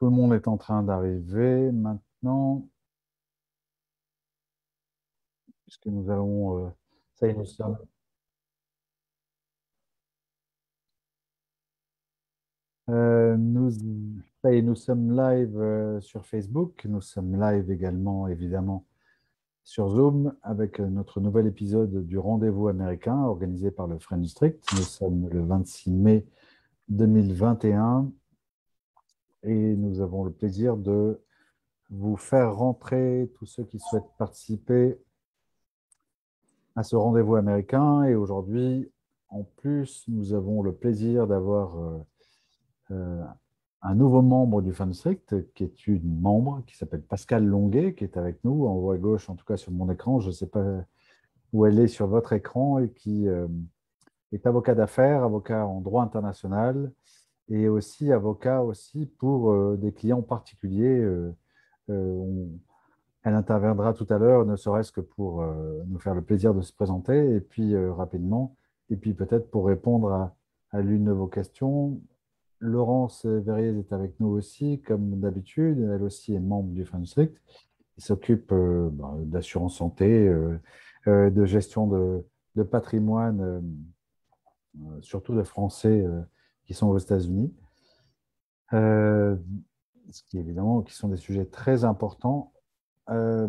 Tout le monde est en train d'arriver maintenant. Puisque nous allons. Euh, ça y est, nous sommes. Euh, nous, ça y est, nous sommes live euh, sur Facebook. Nous sommes live également, évidemment, sur Zoom avec notre nouvel épisode du Rendez-vous américain organisé par le Friend District. Nous sommes le 26 mai 2021 et nous avons le plaisir de vous faire rentrer tous ceux qui souhaitent participer à ce rendez-vous américain. Et aujourd'hui, en plus, nous avons le plaisir d'avoir euh, euh, un nouveau membre du District, qui est une membre qui s'appelle Pascal Longuet, qui est avec nous en haut à gauche, en tout cas sur mon écran. Je ne sais pas où elle est sur votre écran et qui euh, est avocat d'affaires, avocat en droit international et aussi avocat aussi pour euh, des clients particuliers. Euh, euh, elle interviendra tout à l'heure, ne serait-ce que pour nous faire le plaisir de se présenter, et puis rapidement, et puis peut-être pour répondre à, l'une de vos questions. Laurence Verrier est avec nous aussi, comme d'habitude. Elle aussi est membre du District. Il s'occupe bah, d'assurance santé, de gestion de patrimoine, surtout de Français qui sont aux États-Unis, euh, ce qui évidemment qui sont des sujets très importants. Euh,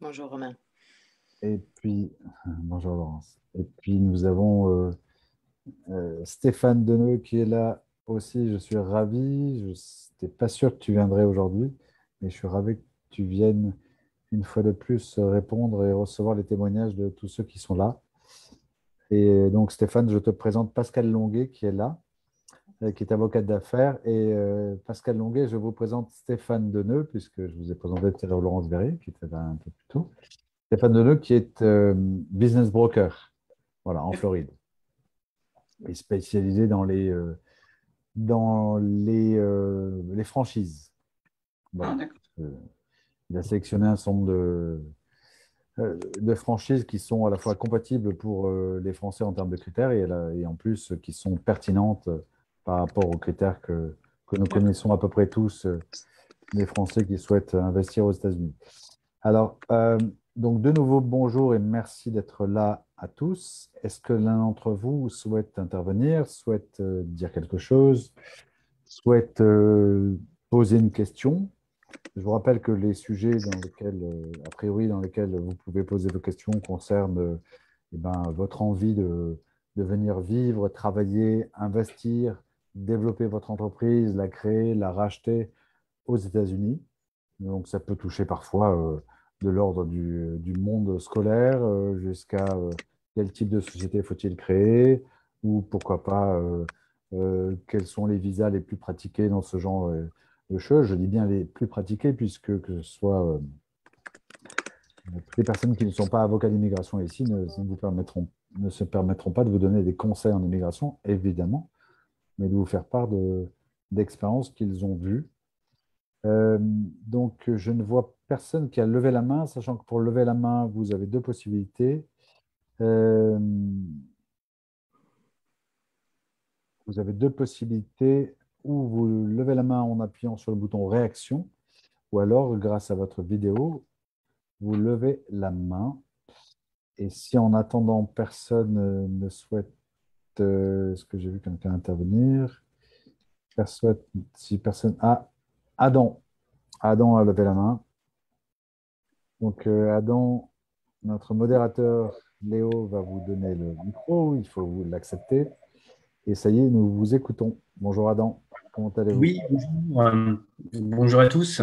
bonjour Romain. Et puis, bonjour Laurence. Et puis nous avons euh, Stéphane Deneux qui est là aussi. Je suis ravi. Je n'étais pas sûr que tu viendrais aujourd'hui, mais je suis ravi que tu viennes une fois de plus répondre et recevoir les témoignages de tous ceux qui sont là. Et donc Stéphane, je te présente Pascal Longuet qui est là. Euh, qui est avocate d'affaires. Et euh, Pascal Longuet, je vous présente Stéphane Deneux, puisque je vous ai présenté l'heure Laurence Verrier, qui était là un peu plus tôt. Stéphane Deneux, qui est euh, business broker, voilà, en Floride, et spécialisé dans les, dans les, les franchises. Ah, il a sélectionné un certain nombre de, de franchises qui sont à la fois compatibles pour les Français en termes de critères et, et en plus qui sont pertinentes par rapport aux critères que, que nous connaissons à peu près tous euh, des Français qui souhaitent investir aux États-Unis. Alors, euh, donc de nouveau, bonjour et merci d'être là à tous. Est-ce que l'un d'entre vous souhaite intervenir, souhaite euh, dire quelque chose, souhaite poser une question? Je vous rappelle que les sujets dans lesquels, a priori, dans lesquels vous pouvez poser vos questions concernent eh ben, votre envie de, de venir vivre, travailler, investir développer votre entreprise, la créer, la racheter aux États-Unis. Donc ça peut toucher parfois euh, de l'ordre du, monde scolaire euh, jusqu'à euh, quel type de société faut-il créer ou pourquoi pas quels sont les visas les plus pratiqués dans ce genre de choses. Je dis bien les plus pratiqués puisque que ce soit les personnes qui ne sont pas avocats d'immigration ici ne se permettront pas de vous donner des conseils en immigration, évidemment mais de vous faire part d'expériences qu'ils ont vues. Euh, donc, je ne vois personne qui a levé la main, sachant que pour lever la main, vous avez deux possibilités. Euh, vous avez deux possibilités, ou vous levez la main en appuyant sur le bouton réaction, ou alors, grâce à votre vidéo, vous levez la main. Et si en attendant, personne ne souhaite euh, est-ce que j'ai vu quelqu'un intervenir? Si personne. Ah, Adam. Adam a levé la main. Donc, euh, Adam, notre modérateur Léo va vous donner le micro. Il faut vous l'accepter. Et ça y est, nous vous écoutons. Bonjour Adam. Comment allez-vous? Oui, bonjour. Euh, bonjour à tous.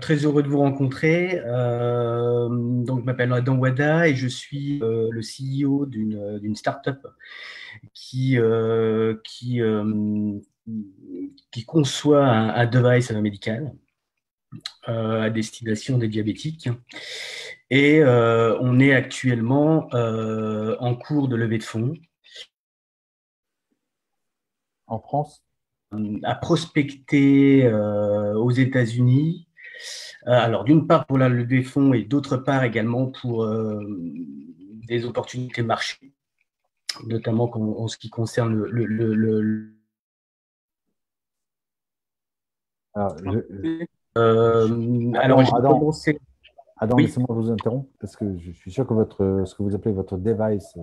très heureux de vous rencontrer. donc, je m'appelle Adam Wada et je suis le CEO d'une start-up qui, euh, qui, euh, qui conçoit un, device médical euh, à destination des diabétiques. Et on est actuellement en cours de levée de fonds. En France? À prospecter aux États-Unis. alors, d'une part pour la levée de fonds et d'autre part également pour des opportunités marché notamment en, en, ce qui concerne le, Alors, euh, alors Adam, Adam laissez-moi vous interrompre parce que je suis sûr que votre, ce que vous appelez votre device,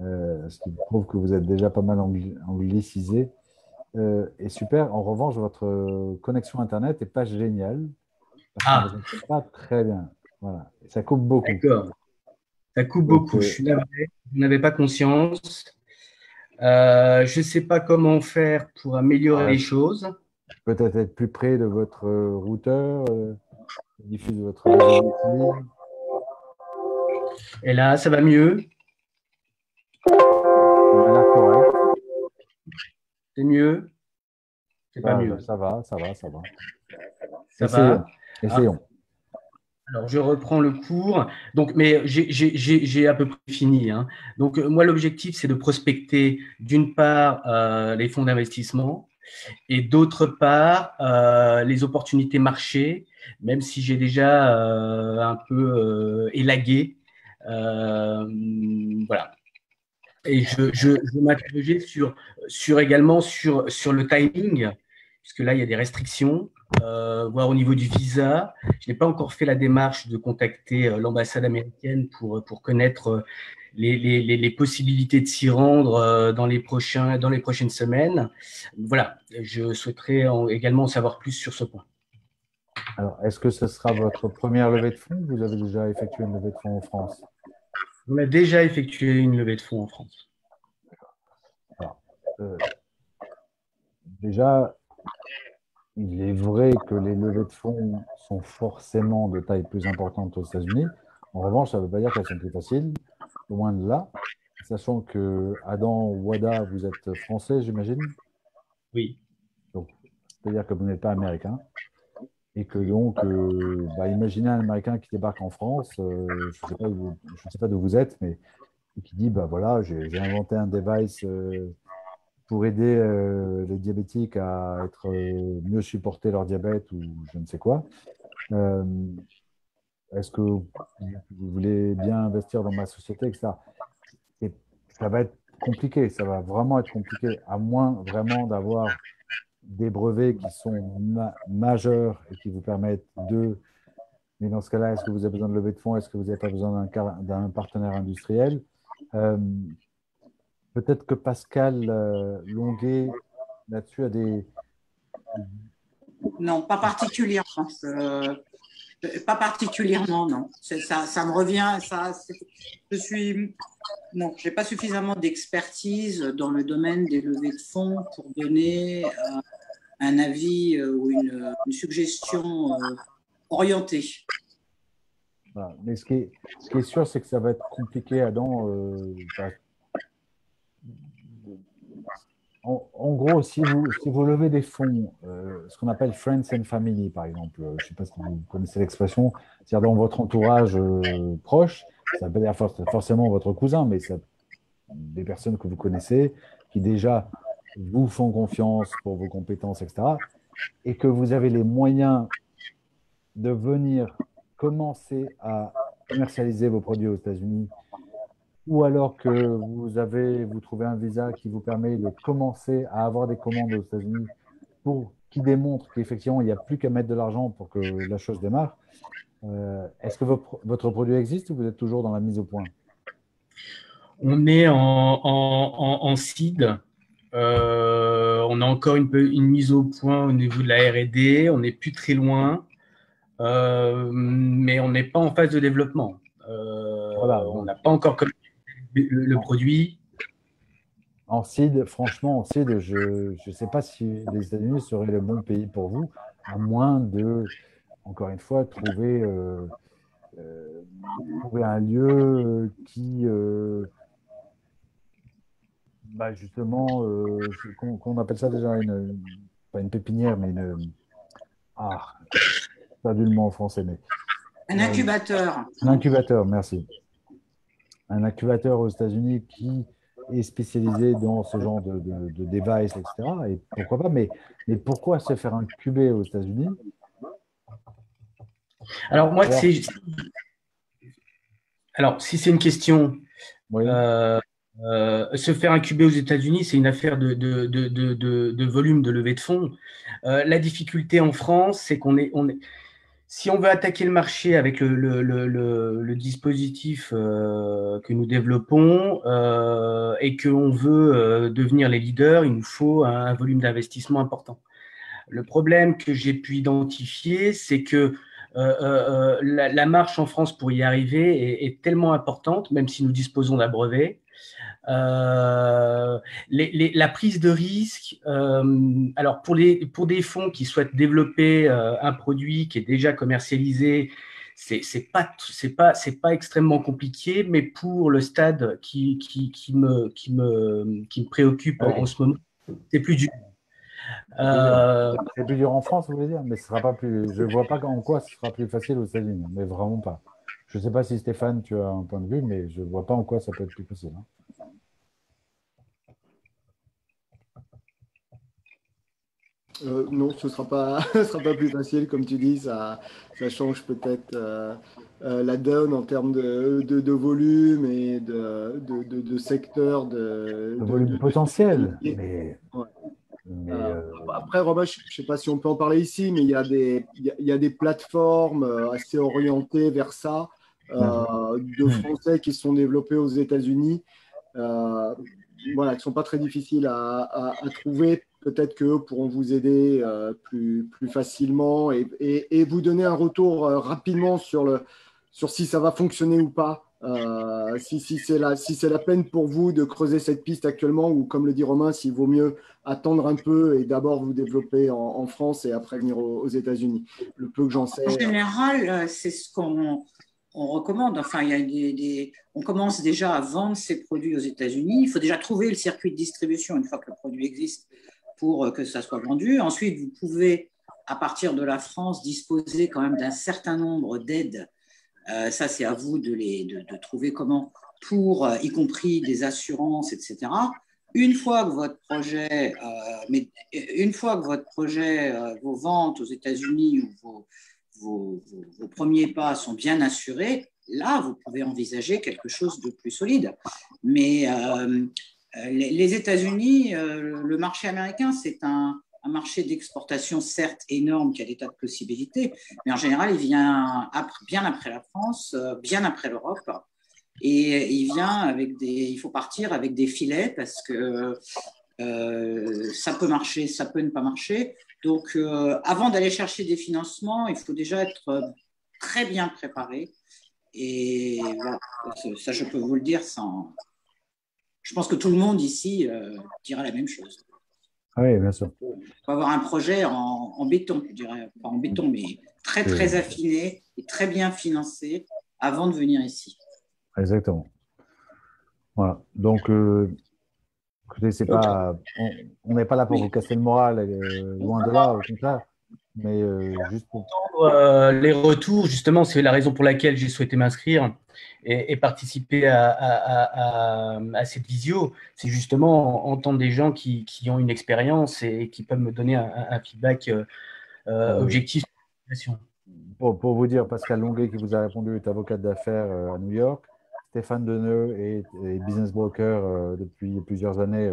euh, ce qui prouve que vous êtes déjà pas mal anglicisé, euh, est super. En revanche, votre connexion Internet n'est pas géniale. ah. pas très bien. Voilà. Ça coupe beaucoup. D'accord. Ça coupe beaucoup. Je suis navré. Vous n'avez pas conscience. je ne sais pas comment faire pour améliorer les choses. Peut-être être plus près de votre routeur, euh, diffuse votre Et là, ça va mieux C'est mieux C'est pas mieux Ça va, ça va, ça va. Ça Essayons. va Essayons. Alors, je reprends le cours. Donc, mais j'ai à peu près fini. Hein. Donc, euh, moi, l'objectif, c'est de prospecter, d'une part, euh, les fonds d'investissement et d'autre part, euh, les opportunités marché, même si j'ai déjà un peu élagué. voilà. Et je, je, je sur, sur également sur, le timing, puisque là, il y a des restrictions. Euh, voire au niveau du visa. Je n'ai pas encore fait la démarche de contacter euh, l'ambassade américaine pour, pour connaître euh, les, possibilités de s'y rendre dans les, prochains, dans les prochaines semaines. Voilà, je souhaiterais également en savoir plus sur ce point. Alors, est-ce que ce sera votre première levée de fonds? Vous avez déjà effectué une levée de fonds en France? On a déjà effectué une levée de fonds en France. déjà, il est vrai que les levées de fonds sont forcément de taille plus importante aux États-Unis. En revanche, ça ne veut pas dire qu'elles sont plus faciles, loin de là. Sachant que Adam Wada, vous êtes français, j'imagine? Oui. c'est-à-dire que vous n'êtes pas américain. Et que donc, euh, bah, imaginez un Américain qui débarque en France, euh, je ne sais pas d'où vous êtes, mais qui dit bah voilà, j'ai inventé un device euh, pour aider les diabétiques à être mieux supporter leur diabète ou je ne sais quoi. Est-ce que vous voulez bien investir dans ma société, etc. Et ça va être compliqué, ça va vraiment être compliqué, à moins vraiment d'avoir des brevets qui sont majeurs et qui vous permettent de. Mais dans ce cas-là, est-ce que vous avez besoin de lever de fonds? Est-ce que vous n'avez pas besoin d'un partenaire industriel? Peut-être que Pascal euh, Longuet, là-dessus, a des. Non, pas particulièrement. Euh, pas particulièrement, non. Ça, ça me revient. Ça, je suis. Non, je n'ai pas suffisamment d'expertise dans le domaine des levées de fonds pour donner euh, un avis ou une, suggestion orientée. Mais ce qui, est, ce qui, est, sûr, c'est que ça va être compliqué, Adam, en, gros, si vous, si vous levez des fonds, euh, ce qu'on appelle Friends and Family, par exemple, euh, je ne sais pas si vous connaissez l'expression, c'est-à-dire dans votre entourage euh, proche, ça pas dire forcément votre cousin, mais ça, des personnes que vous connaissez qui déjà vous font confiance pour vos compétences, etc., et que vous avez les moyens de venir commencer à commercialiser vos produits aux États-Unis ou alors que vous avez, vous trouvez un visa qui vous permet de commencer à avoir des commandes aux États-Unis pour qui démontre qu'effectivement il n'y a plus qu'à mettre de l'argent pour que la chose démarre. Euh, est-ce que votre produit existe ou vous êtes toujours dans la mise au point? On est en, en, seed. Euh, on a encore une, une, mise au point au niveau de la RD. On n'est plus très loin, euh, mais on n'est pas en phase de développement. voilà, on n'a pas encore le, produit En seed, franchement, en seed, je ne sais pas si les États-Unis seraient le bon pays pour vous, à moins de, encore une fois, trouver, euh, euh, trouver un lieu qui, euh, bah justement, qu'on appelle ça déjà une, pas une pépinière, mais une. Ah, pas du le mot en français, mais. Un incubateur. Un incubateur, merci un incubateur aux États-Unis qui est spécialisé dans ce genre de, de, device, etc. Et pourquoi pas mais, mais pourquoi se faire incuber aux États-Unis? Alors, moi, c'est. Alors, si c'est une question, euh, se faire incuber aux États-Unis, c'est une affaire de, de, de, volume de levée de fonds. la difficulté en France, c'est qu'on est, on est, si on veut attaquer le marché avec le, dispositif euh, que nous développons euh, et qu'on veut euh, devenir les leaders, il nous faut un, volume d'investissement important. Le problème que j'ai pu identifier, c'est que la, marche en France pour y arriver est tellement importante, même si nous disposons d'un brevet, euh, la prise de risque, euh, alors pour, les, pour des fonds qui souhaitent développer euh, un produit qui est déjà commercialisé, c'est pas c'est pas c'est pas extrêmement compliqué, mais pour le stade qui, qui, qui me qui me qui me préoccupe en, ce moment, c'est plus dur. C'est plus dur en France, vous voulez dire, mais ce sera pas plus. Je vois pas en quoi ce sera plus facile aux États-Unis, mais vraiment pas. Je ne sais pas si Stéphane, tu as un point de vue, mais je ne vois pas en quoi ça peut être plus facile. Hein. Euh, non, ce ne sera, pas, sera pas plus facile, comme tu dis, ça, ça change peut-être euh, euh, la donne en termes de, de, volume et de, de, secteur. De, volume potentiel. Après, Robin, je ne sais pas si on peut en parler ici, mais il y a des, il y a des plateformes assez orientées vers ça, de Français qui sont développés aux États-Unis. voilà, qui ne sont pas très difficiles à, à trouver peut-être qu'eux pourront vous aider euh, plus, plus facilement et, et, vous donner un retour euh, rapidement sur, le, sur si ça va fonctionner ou pas. Euh, si, si c'est la, si la peine pour vous de creuser cette piste actuellement ou comme le dit Romain, s'il vaut mieux attendre un peu et d'abord vous développer en, France et après venir aux, États-Unis. Le peu que j'en sais. En général, c'est ce qu'on on recommande. Enfin, y a des, on commence déjà à vendre ces produits aux États-Unis. Il faut déjà trouver le circuit de distribution une fois que le produit existe pour euh, que ça soit vendu. Ensuite, vous pouvez, à partir de la France, disposer quand même d'un certain nombre d'aides. Euh, ça, c'est à vous de, les, de, trouver comment, pour euh, y compris des assurances, etc. Une fois que votre projet, mais une fois que votre projet, vos ventes aux États-Unis ou vos, vos, premiers pas sont bien assurés, là, vous pouvez envisager quelque chose de plus solide. Mais les États-Unis, euh, le marché américain, c'est un, marché d'exportation certes énorme qui a des tas de possibilités, mais en général, il vient bien après la France, euh, bien après l'Europe. Et il vient avec des, il faut partir avec des filets parce que ça peut marcher, ça peut ne pas marcher. Donc, avant d'aller chercher des financements, il faut déjà être très bien préparé. Et ça, je peux vous le dire sans, je pense que tout le monde ici euh, dira la même chose. Oui, bien sûr. Il faut avoir un projet en, béton, je dirais, pas en béton, mais très, très affiné et très bien financé avant de venir ici. Exactement. Voilà. Donc, euh, écoutez, pas, on n'est pas là pour vous casser le moral, euh, loin de là, au contraire. Mais euh, juste pour. les retours, justement, c'est la raison pour laquelle j'ai souhaité m'inscrire et, participer à, cette visio, c'est justement entendre des gens qui, ont une expérience et, qui peuvent me donner un, feedback euh, euh, objectif. Pour, pour, vous dire, Pascal Longuet qui vous a répondu est avocat d'affaires euh, à New York. Stéphane Deneux est, business broker depuis plusieurs années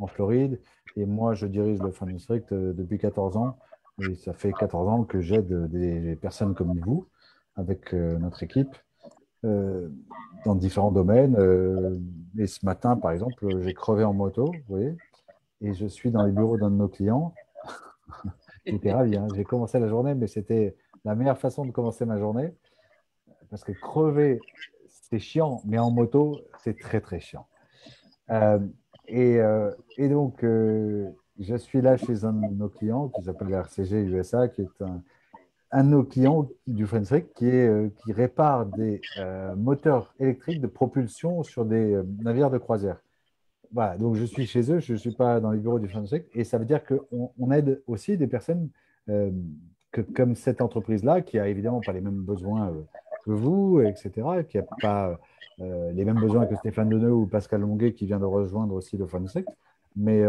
en Floride. Et moi, je dirige le Fund District depuis 14 ans. Et ça fait 14 ans que j'aide des personnes comme vous avec notre équipe euh, dans différents domaines. Euh, et ce matin, par exemple, j'ai crevé en moto, vous voyez, et je suis dans les bureaux d'un de nos clients. J'étais ravi. Hein. J'ai commencé la journée, mais c'était la meilleure façon de commencer ma journée. Parce que crever, c'est chiant, mais en moto, c'est très, très chiant. Euh, et, donc, je suis là chez un de nos clients qui s'appelle RCG USA, qui est un, de nos clients du French qui, euh, qui répare des euh, moteurs électriques de propulsion sur des euh, navires de croisière. Voilà, donc je suis chez eux, je ne suis pas dans les bureaux du French et ça veut dire qu'on on aide aussi des personnes comme cette entreprise-là, qui a évidemment pas les mêmes besoins que vous, etc., qui n'a pas les mêmes besoins que Stéphane Deneux ou Pascal Longuet qui vient de rejoindre aussi le French mais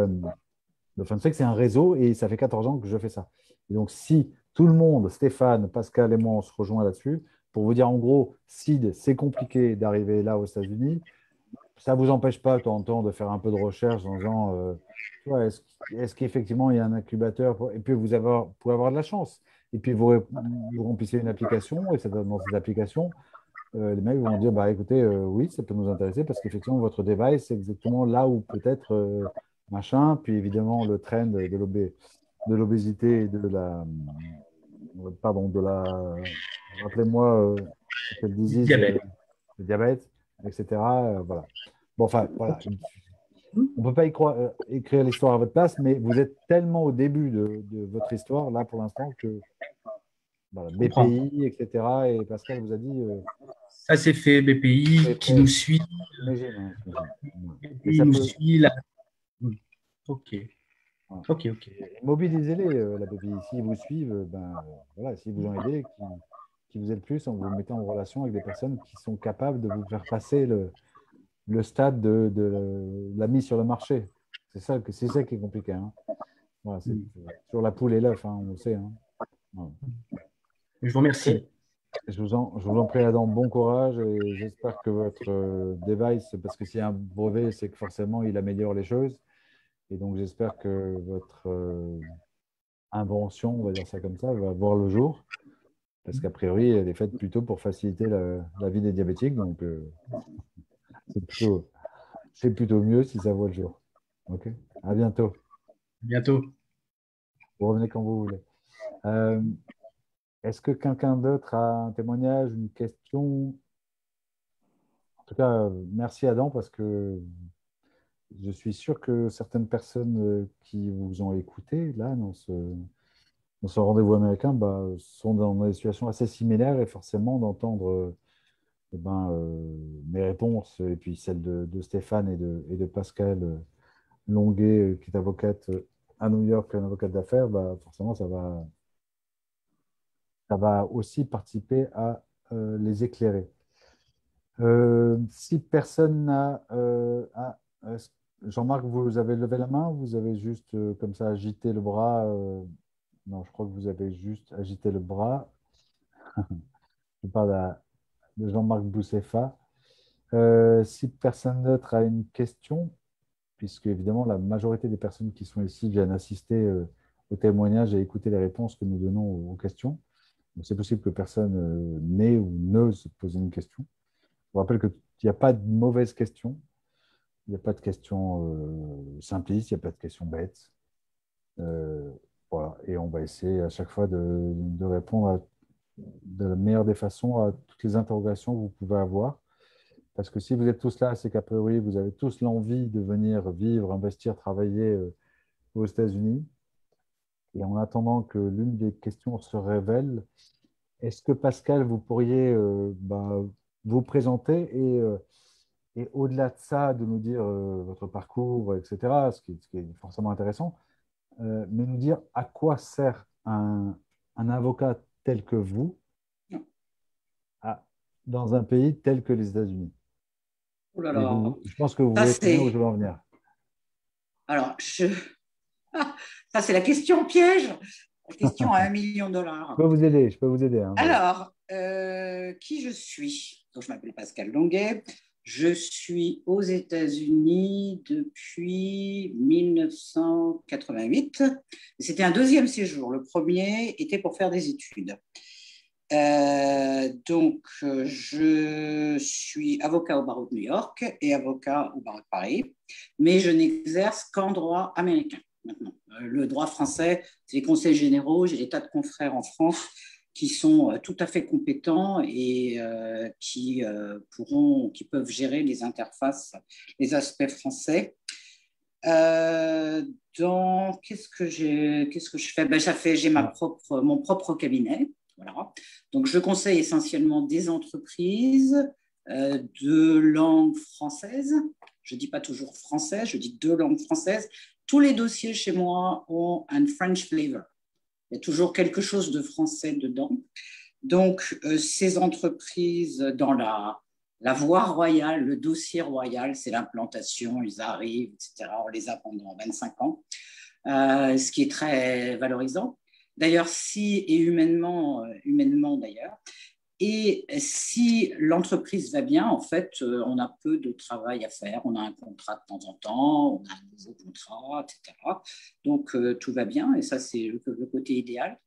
le French c'est un réseau et ça fait 14 ans que je fais ça. Donc, si tout le monde, Stéphane, Pascal et moi, on se rejoint là-dessus pour vous dire en gros, SID, c'est compliqué d'arriver là aux États-Unis. ça ne vous empêche pas, de temps en temps, de faire un peu de recherche en disant euh, est-ce qu'effectivement il y a un incubateur Et puis vous, pouvez avoir de la chance. Et puis vous, remplissez une application, et dans cette application, euh, les mecs vont dire bah, écoutez, euh, oui, ça peut nous intéresser parce qu'effectivement, votre device, c'est exactement là où peut-être machin. Puis évidemment, le trend de l'obésité et de la. Pardon, de la. Rappelez-moi, quelle disease Diabète. Le diabète, etc. voilà. Bon, enfin, voilà. On ne peut pas y croire, euh, écrire l'histoire à votre place, mais vous êtes tellement au début de, votre histoire, là, pour l'instant, que BPI, etc. Et Pascal vous a dit. Euh, ça, c'est fait, BPI, qui nous suit. BPI nous suit. Ok. Ok, ok. Mobilisez-les, euh, la BPI. S'ils vous suivent, ben, voilà, s'ils vous ont aidé, qui, qui vous aident plus, en vous mettant en relation avec des personnes qui sont capables de vous faire passer le, le stade de, la mise sur le marché. C'est ça, c'est ça qui est compliqué. Hein. c'est sur la poule et l'œuf, hein, on le sait. Hein. Je vous remercie. Je vous, en, je vous en prie, Adam, bon courage et j'espère que votre euh, device, parce que s'il y a un brevet, c'est que forcément il améliore les choses. Et donc j'espère que votre euh, invention, on va dire ça comme ça, va voir le jour. Parce qu'a priori, elle est faite plutôt pour faciliter la, vie des diabétiques. Donc, euh, c'est plutôt, mieux si ça voit le jour. OK? À bientôt. Bientôt. Vous revenez quand vous voulez. Euh, est-ce que quelqu'un d'autre a un témoignage, une question? En tout cas, merci Adam parce que je suis sûr que certaines personnes euh, qui vous ont écouté là dans ce, dans ce rendez-vous américain bah, sont dans des situations assez similaires et forcément d'entendre eh ben, euh, mes réponses, et puis celles de, Stéphane et de, et de Pascal euh, Longuet, qui est avocate à New York, un avocate d'affaires, bah, forcément, ça va, ça va aussi participer à les éclairer. si personne n'a... Jean-Marc, vous avez levé la main vous avez juste comme ça agité le bras Non, je crois que vous avez juste agité le bras. je parle de Jean-Marc Boussefa. Euh, si personne d'autre a une question, puisque évidemment la majorité des personnes qui sont ici viennent assister euh, au témoignage et écouter les réponses que nous donnons aux, questions. C'est possible que personne euh, n'ait ou n'ose poser une question. Je vous rappelle qu'il n'y a pas de mauvaise question. Il n'y a pas de questions simplistes, il n'y a pas de questions bêtes. voilà. Et on va essayer à chaque fois de, répondre de la meilleure des façons à toutes les interrogations que vous pouvez avoir. Parce que si vous êtes tous là, c'est qu'a priori, vous avez tous l'envie de venir vivre, investir, travailler euh, aux États-Unis. Et en attendant que l'une des questions se révèle, est-ce que Pascal, vous pourriez euh, bah, vous présenter et, euh, et au-delà de ça, de nous dire votre parcours, etc., ce qui, est forcément intéressant, mais nous dire à quoi sert un, un avocat tel que vous dans un pays tel que les États-Unis? Oh là là. Je pense que vous voyez très où je veux en venir. Alors, je... ça c'est la question piège, la question à un million de dollars. Je peux vous aider, je peux vous aider. Hein. Alors, euh, qui je suis? Donc, je m'appelle Pascal Longuet. Je suis aux États-Unis depuis 1988. C'était un deuxième séjour. Le premier était pour faire des études. Euh, donc, je suis avocat au barreau de New York et avocat au barreau de Paris, mais je n'exerce qu'en droit américain maintenant. Euh, le droit français, c'est les conseils généraux, j'ai des tas de confrères en France qui sont euh, tout à fait compétents et euh, qui euh, pourront, qui peuvent gérer les interfaces, les aspects français. dans qu'est-ce que j'ai, qu'est-ce que je fais? Ben, fait, j'ai ma propre, mon propre cabinet. Voilà. Donc, je conseille essentiellement des entreprises de langue française. Je dis pas toujours français, je dis deux langues françaises. Tous les dossiers chez moi ont un French flavor. Il y a toujours quelque chose de français dedans. Donc, euh, ces entreprises dans la, la voie royale, le dossier royal, c'est l'implantation, ils arrivent, etc. On les a pendant 25 ans, euh, ce qui est très valorisant. D'ailleurs, si, et humainement, euh, humainement d'ailleurs, Et si l'entreprise va bien, en fait, euh, on a peu de travail à faire. On a un contrat de temps en temps, on a un nouveau contrat, etc. Donc, euh, tout va bien et ça, c'est le, côté idéal.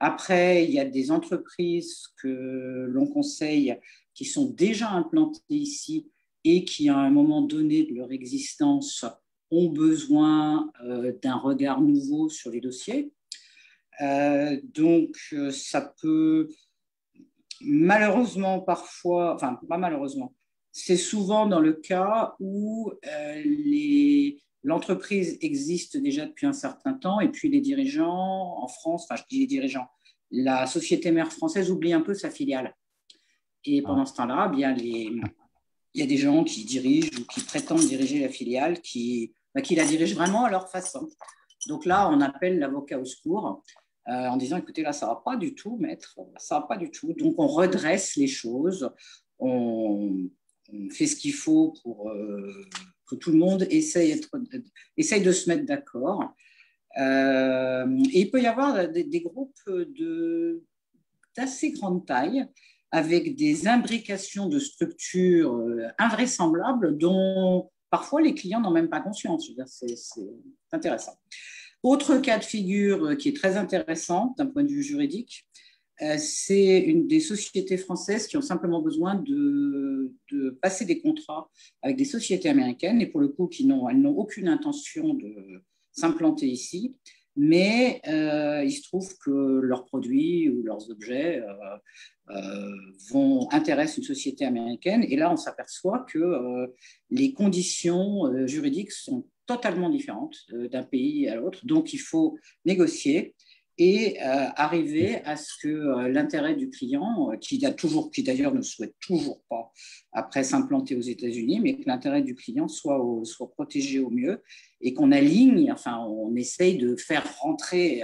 Après, il y a des entreprises que l'on conseille qui sont déjà implantées ici et qui, à un moment donné de leur existence, ont besoin euh, d'un regard nouveau sur les dossiers. donc, ça peut malheureusement, parfois, enfin, pas malheureusement, c'est souvent dans le cas où euh, l'entreprise existe déjà depuis un certain temps et puis les dirigeants en France, enfin, je dis les dirigeants, la société mère française oublie un peu sa filiale. Et pendant ah. ce temps-là, eh bien les, il y a des gens qui dirigent ou qui prétendent diriger la filiale qui, bah, qui la dirigent vraiment à leur façon. Donc là, on appelle l'avocat au secours. Euh, en disant écoutez, là, ça va pas du tout, maître, ça va pas du tout. Donc, on redresse les choses, on, fait ce qu'il faut pour euh, que tout le monde essaye, de se mettre d'accord. Euh, et il peut y avoir des, des groupes d'assez grande taille avec des imbrications de structures invraisemblables dont parfois les clients n'ont même pas conscience. C'est intéressant. Autre cas de figure euh, qui est très intéressant d'un point de vue juridique, euh, c'est une des sociétés françaises qui ont simplement besoin de, passer des contrats avec des sociétés américaines et pour le coup qui n'ont, elles n'ont aucune intention de s'implanter ici, mais euh, il se trouve que leurs produits ou leurs objets vont intéresser une société américaine. Et là on s'aperçoit que les conditions juridiques sont totalement différentes euh, d'un pays à l'autre. Donc, il faut négocier et euh, arriver à ce que euh, l'intérêt du client, qui, a toujours, qui d'ailleurs ne souhaite toujours pas après s'implanter aux États-Unis, mais que l'intérêt du client soit, soit protégé au mieux et qu'on aligne, enfin, on essaye de faire rentrer,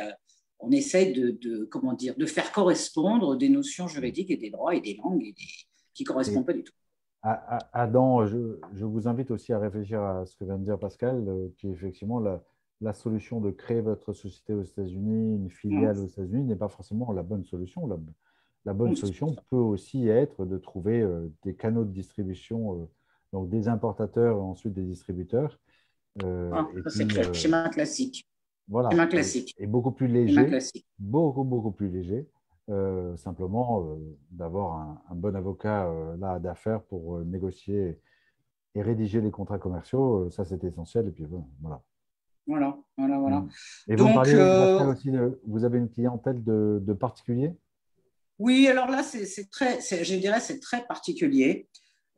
on essaye de, comment dire, de faire correspondre des notions juridiques et des droits et des langues et qui ne correspondent pas du tout. Adam, je, vous invite aussi à réfléchir à ce que vient de dire Pascal, euh, qui est effectivement la, solution de créer votre société aux États-Unis, une filiale aux États-Unis, n'est pas forcément la bonne solution. La, bonne solution peut aussi être de trouver euh, des canaux de distribution, euh, donc des importateurs et ensuite des distributeurs. Ah, c'est le schéma classique. Voilà. Schéma classique. Et, beaucoup plus léger. Beaucoup, beaucoup plus léger. Euh, simplement euh, d'avoir un, bon avocat euh, là d'affaires pour négocier et rédiger les contrats commerciaux, ça c'est essentiel. Et puis voilà. Voilà, voilà, voilà. Mm. Et vous parlez aussi vous avez une clientèle de, particuliers? Oui, alors là, c'est très, je dirais, c'est très particulier.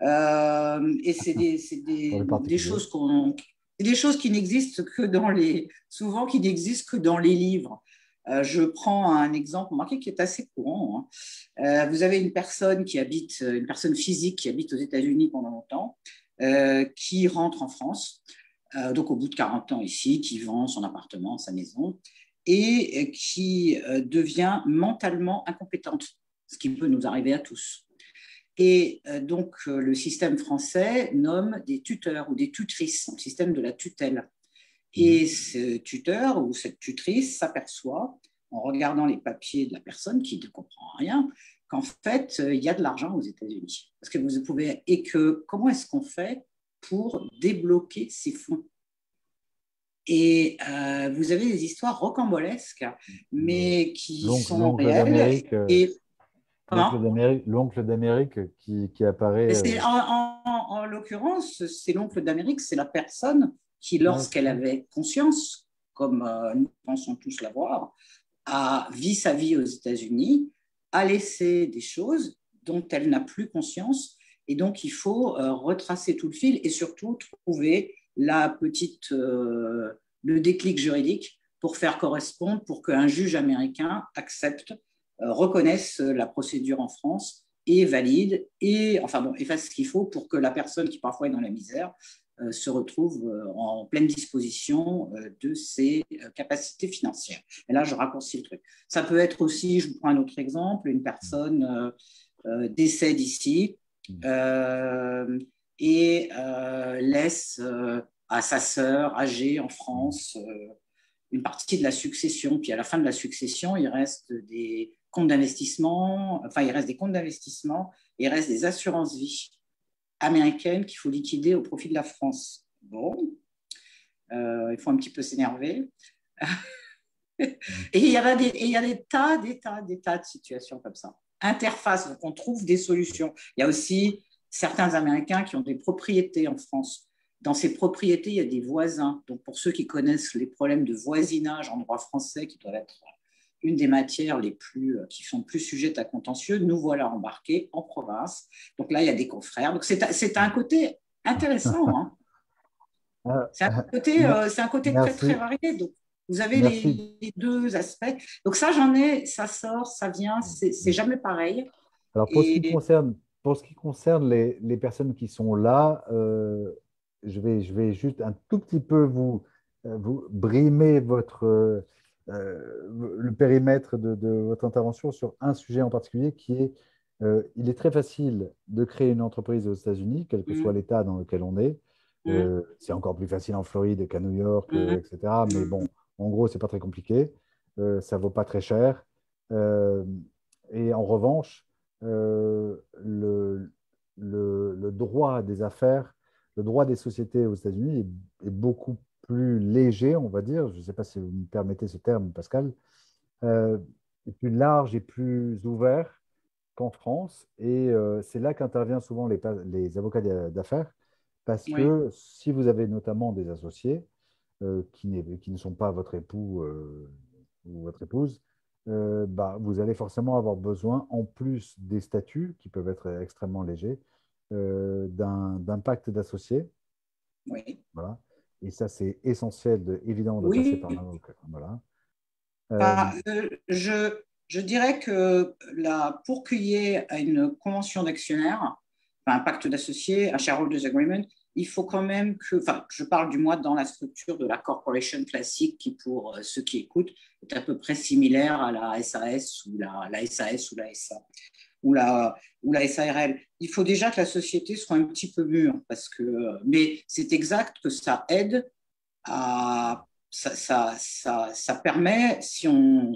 et c'est des, des, des, choses qu'on, des choses qui n'existent que dans les, souvent qui n'existent que dans les livres. Euh, je prends un exemple marqué qui est assez courant. Hein. Euh, vous avez une personne qui habite, une personne physique qui habite aux États-Unis pendant longtemps, euh, qui rentre en France, donc au bout de 40 ans ici, qui vend son appartement, sa maison, et qui devient mentalement incompétente, ce qui peut nous arriver à tous. Et donc, le système français nomme des tuteurs ou des tutrices, le système de la tutelle. Et ce tuteur ou cette tutrice s'aperçoit, en regardant les papiers de la personne qui ne comprend rien, qu'en fait, euh, il y a de l'argent aux États-Unis. Parce que vous pouvez. Et que comment est-ce qu'on fait pour débloquer ces fonds? Et euh, vous avez des histoires rocambolesques, mais qui sont réelles. Euh, et L'oncle d'Amérique qui, qui, apparaît. En, en l'occurrence, c'est l'oncle d'Amérique, c'est la personne qui, lorsqu'elle avait conscience, comme euh, nous pensons tous l'avoir, a vu sa vie aux États-Unis, a laissé des choses dont elle n'a plus conscience. Et donc, il faut euh, retracer tout le fil et surtout trouver la petite, euh, le déclic juridique pour faire correspondre, pour qu'un juge américain accepte, reconnaisse la procédure en France et valide et enfin bon et fasse ce qu'il faut pour que la personne qui parfois est dans la misère se retrouve euh, en pleine disposition euh, de ses capacités financières. Et là, je raccourcis le truc. Ça peut être aussi, je vous prends un autre exemple, une personne décède ici et laisse à sa sœur âgée en France une partie de la succession. Puis à la fin de la succession, il reste des comptes d'investissement, enfin, il reste des comptes d'investissement, il reste des assurances vie américaines qu'il faut liquider au profit de la France. Bon, euh, il faut un petit peu s'énerver. et il y, a des, il y a des tas, des tas, des tas de situations comme ça. Interface, donc on trouve des solutions. Il y a aussi certains Américains qui ont des propriétés en France. Dans ces propriétés, il y a des voisins. Donc, pour ceux qui connaissent les problèmes de voisinage en droit français, qui doivent être une des matières les plus, euh, qui sont plus sujettes à contentieux, nous voilà embarqués en province. Donc là, il y a des confrères. Donc c'est un côté intéressant. Hein. C'est un côté, euh, un côté très, très varié. Donc, vous avez les, deux aspects. Donc ça, j'en ai, ça sort, ça vient, c'est jamais pareil. Alors pour, ce, qui concerne, pour ce qui concerne les, les personnes qui sont là, euh, je, vais, je vais juste un tout petit peu vous, vous brimer votre, euh, le périmètre de, votre intervention sur un sujet en particulier qui est euh, il est très facile de créer une entreprise aux États-Unis, quel que soit mm. l'État dans lequel on est. Mm. Euh, c'est encore plus facile en Floride qu'à New York, mm. etc. Mais bon, en gros, c'est pas très compliqué. ça vaut pas très cher. et en revanche, le, le, droit des affaires, le droit des sociétés aux États-Unis est, est, beaucoup plus léger, on va dire, je ne sais pas si vous me permettez ce terme, Pascal, euh, plus large et plus ouvert qu'en France. Et euh, c'est là qu'interviennent souvent les, les avocats d'affaires, parce que si vous avez notamment des associés euh, qui, qui, ne sont pas votre époux ou votre épouse, bah, vous allez forcément avoir besoin, en plus des statuts, qui peuvent être extrêmement légers, d'un pacte d'associés. Oui. Voilà. Et ça, c'est essentiel, de, évidemment, de passer par l'avocat. Voilà. Bah, euh, je, je, dirais que la, pour qu'il y ait une convention d'actionnaires, un pacte d'associés, un shareholders agreement, il faut quand même que, enfin, je parle du moins dans la structure de la corporation classique qui, pour euh, ceux qui écoutent, est à peu près similaire à la SAS ou la, la SAS ou la SA ou la, ou la SARL. Il faut déjà que la société soit un petit peu mûre, parce que, mais c'est exact que ça aide à. Ça, ça, ça, ça, permet, si on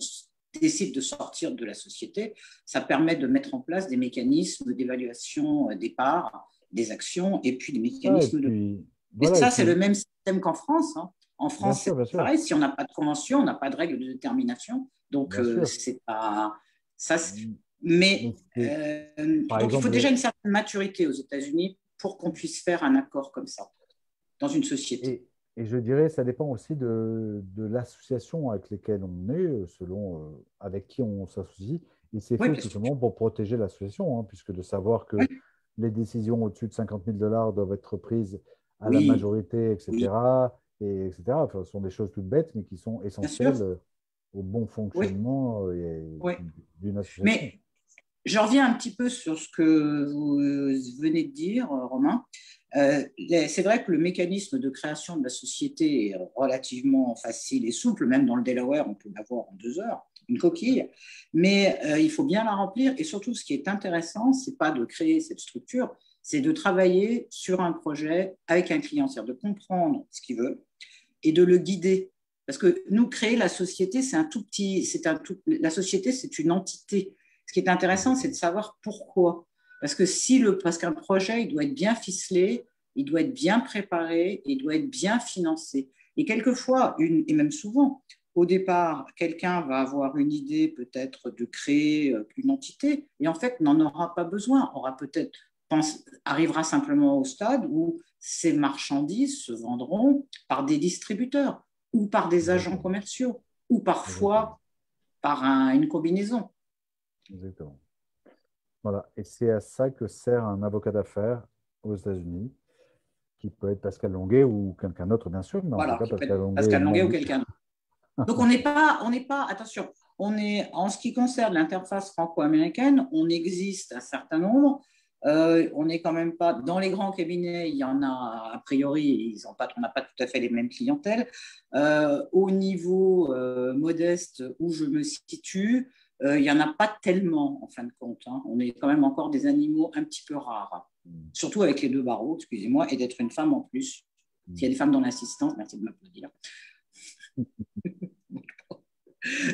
décide de sortir de la société, ça permet de mettre en place des mécanismes d'évaluation des parts, des actions, et puis des mécanismes de. et ça, c'est le même système qu'en France. Hein. En France, c'est pareil. Si on n'a pas de convention, on n'a pas de règles de détermination. Donc, euh, c'est pas. Ça, mm. Mais euh, il faut déjà une certaine maturité aux États-Unis pour qu'on puisse faire un accord comme ça dans une société. Et, je dirais, ça dépend aussi de, de l'association avec laquelle on est, selon euh, avec qui on s'associe. Et c'est fait justement pour protéger l'association, hein, puisque de savoir que les décisions au-dessus de 50 000 dollars doivent être prises à la majorité, etc. Et, etc. ce sont des choses toutes bêtes, mais qui sont essentielles au bon fonctionnement euh, d'une association. Mais je reviens un petit peu sur ce que vous venez de dire, Romain. Euh, c'est vrai que le mécanisme de création de la société est relativement facile et souple, même dans le Delaware, on peut l'avoir en deux heures, une coquille, mais euh, il faut bien la remplir. Et surtout, ce qui est intéressant, c'est pas de créer cette structure, c'est de travailler sur un projet avec un client, c'est-à-dire de comprendre ce qu'il veut et de le guider. Parce que nous, créer la société, c'est un tout petit, c'est un tout, la société, c'est une entité ce qui est intéressant, c'est de savoir pourquoi. Parce que si le, parce qu'un projet, il doit être bien ficelé, il doit être bien préparé, il doit être bien financé. Et quelquefois, une, et même souvent, au départ, quelqu'un va avoir une idée peut-être de créer euh, une entité, et en fait n'en aura pas besoin. Aura peut-être arrivera simplement au stade où ces marchandises se vendront par des distributeurs ou par des agents commerciaux ou parfois par une combinaison. Exactement. Voilà. Et c'est à ça que sert un avocat d'affaires aux États-Unis, qui peut être Pascal Longuet ou quelqu'un d'autre, bien sûr. Mais voilà, Pascal, Longuet, ou quelqu'un d'autre. Donc on n'est pas, on n'est pas, attention, on est en ce qui concerne l'interface franco-américaine, on existe un certain nombre. Euh, on n'est quand même pas dans les grands cabinets, il y en a a priori, ils ont pas, on n'a pas tout à fait les mêmes clientèles. Euh, au niveau euh, modeste où je me situe, euh, il n'y en a pas tellement en fin de compte. Hein. On est quand même encore des animaux un petit peu rares, mm. surtout avec les deux barreaux, excusez-moi, et d'être une femme en plus. S'il y a des femmes dans l'assistance, merci de m'applaudir.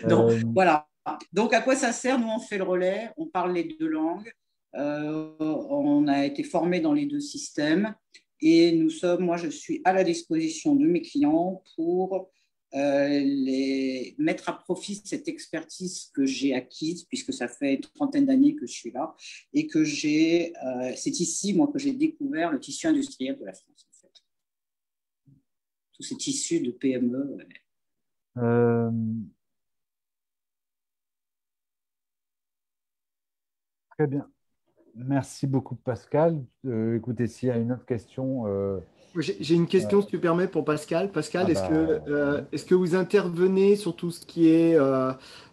Donc, euh, voilà. Donc, à quoi ça sert? Nous, on fait le relais, on parle les deux langues, euh, on a été formé dans les deux systèmes et nous sommes, moi, je suis à la disposition de mes clients pour les, mettre à profit cette expertise que j'ai acquise, puisque ça fait une trentaine d'années que je suis là, et que j'ai, c'est ici, moi, que j'ai découvert le tissu industriel de la France, en fait. Tous ces tissus de PME. Euh, Très bien. Merci beaucoup, Pascal. Euh, écoutez, s'il y a une autre question. Euh, j'ai une question, si tu permets, pour Pascal. Pascal, ah est-ce que, bah, euh, est que vous intervenez sur tout ce qui est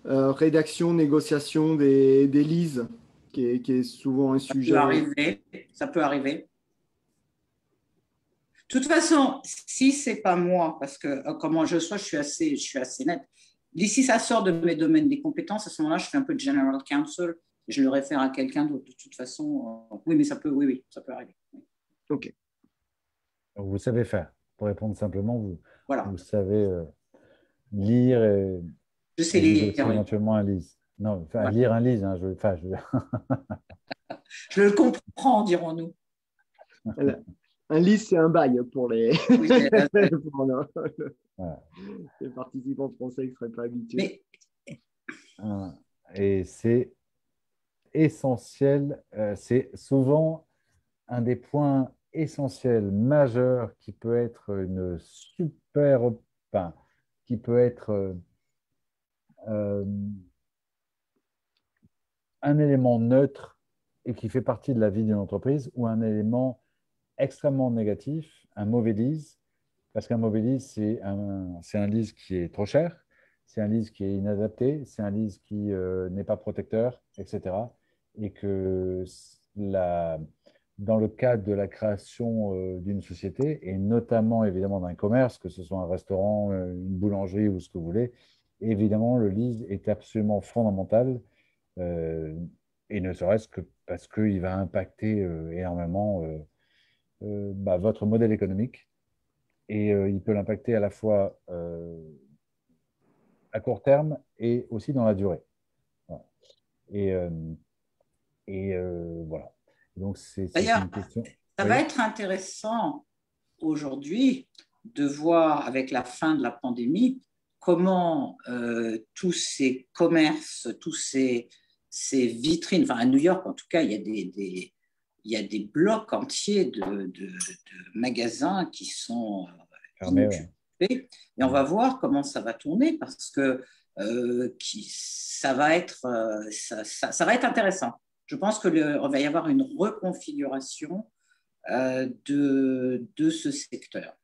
rédaction, négociation des, des lises, qui est, qui est, souvent un sujet Ça peut arriver. Ça peut arriver. De toute façon, si c'est pas moi, parce que comment je sois, je suis assez, je suis assez nette. D'ici, ça sort de mes domaines des compétences. À ce moment-là, je fais un peu de general counsel je le réfère à quelqu'un d'autre. De toute façon, euh, oui, mais ça peut, oui, oui, ça peut arriver. Ok. vous savez faire. Pour répondre simplement, vous, vous savez euh, lire et. Je sais lire. Éventuellement un lise. Non, enfin, lire un lise. Hein, je, enfin, je... je le comprends, dirons-nous. Un lise, c'est un bail pour les, les participants français qui ne seraient pas habitués. Mais... Et c'est essentiel, euh, c'est souvent un des points essentiels, majeurs, qui peut être une super, qui peut être euh, euh, un élément neutre et qui fait partie de la vie d'une entreprise ou un élément extrêmement négatif, un mauvais lease, parce qu'un mauvais lease, c'est un, un lease qui est trop cher, c'est un lease qui est inadapté, c'est un lease qui n'est pas protecteur, etc et que dans le cadre de la création euh, d'une société, et notamment évidemment d'un commerce, que ce soit un restaurant, euh, une boulangerie ou ce que vous voulez, évidemment, le lease est absolument fondamental, euh, et ne serait-ce que parce qu'il va impacter énormément bah, votre modèle économique, et il peut l'impacter à la fois à court terme et aussi dans la durée. Et et euh, voilà. Donc, c'est question. Ça va être intéressant aujourd'hui de voir avec la fin de la pandémie comment euh, tous ces commerces, tous ces, ces, vitrines, enfin à New York en tout cas, il y a des, il y a des blocs entiers de, de, magasins qui sont euh, Fermés, et on va voir comment ça va tourner parce que qui, ça, va être, ça, ça, va être intéressant je pense qu'il va y avoir une reconfiguration euh, de, de, ce secteur.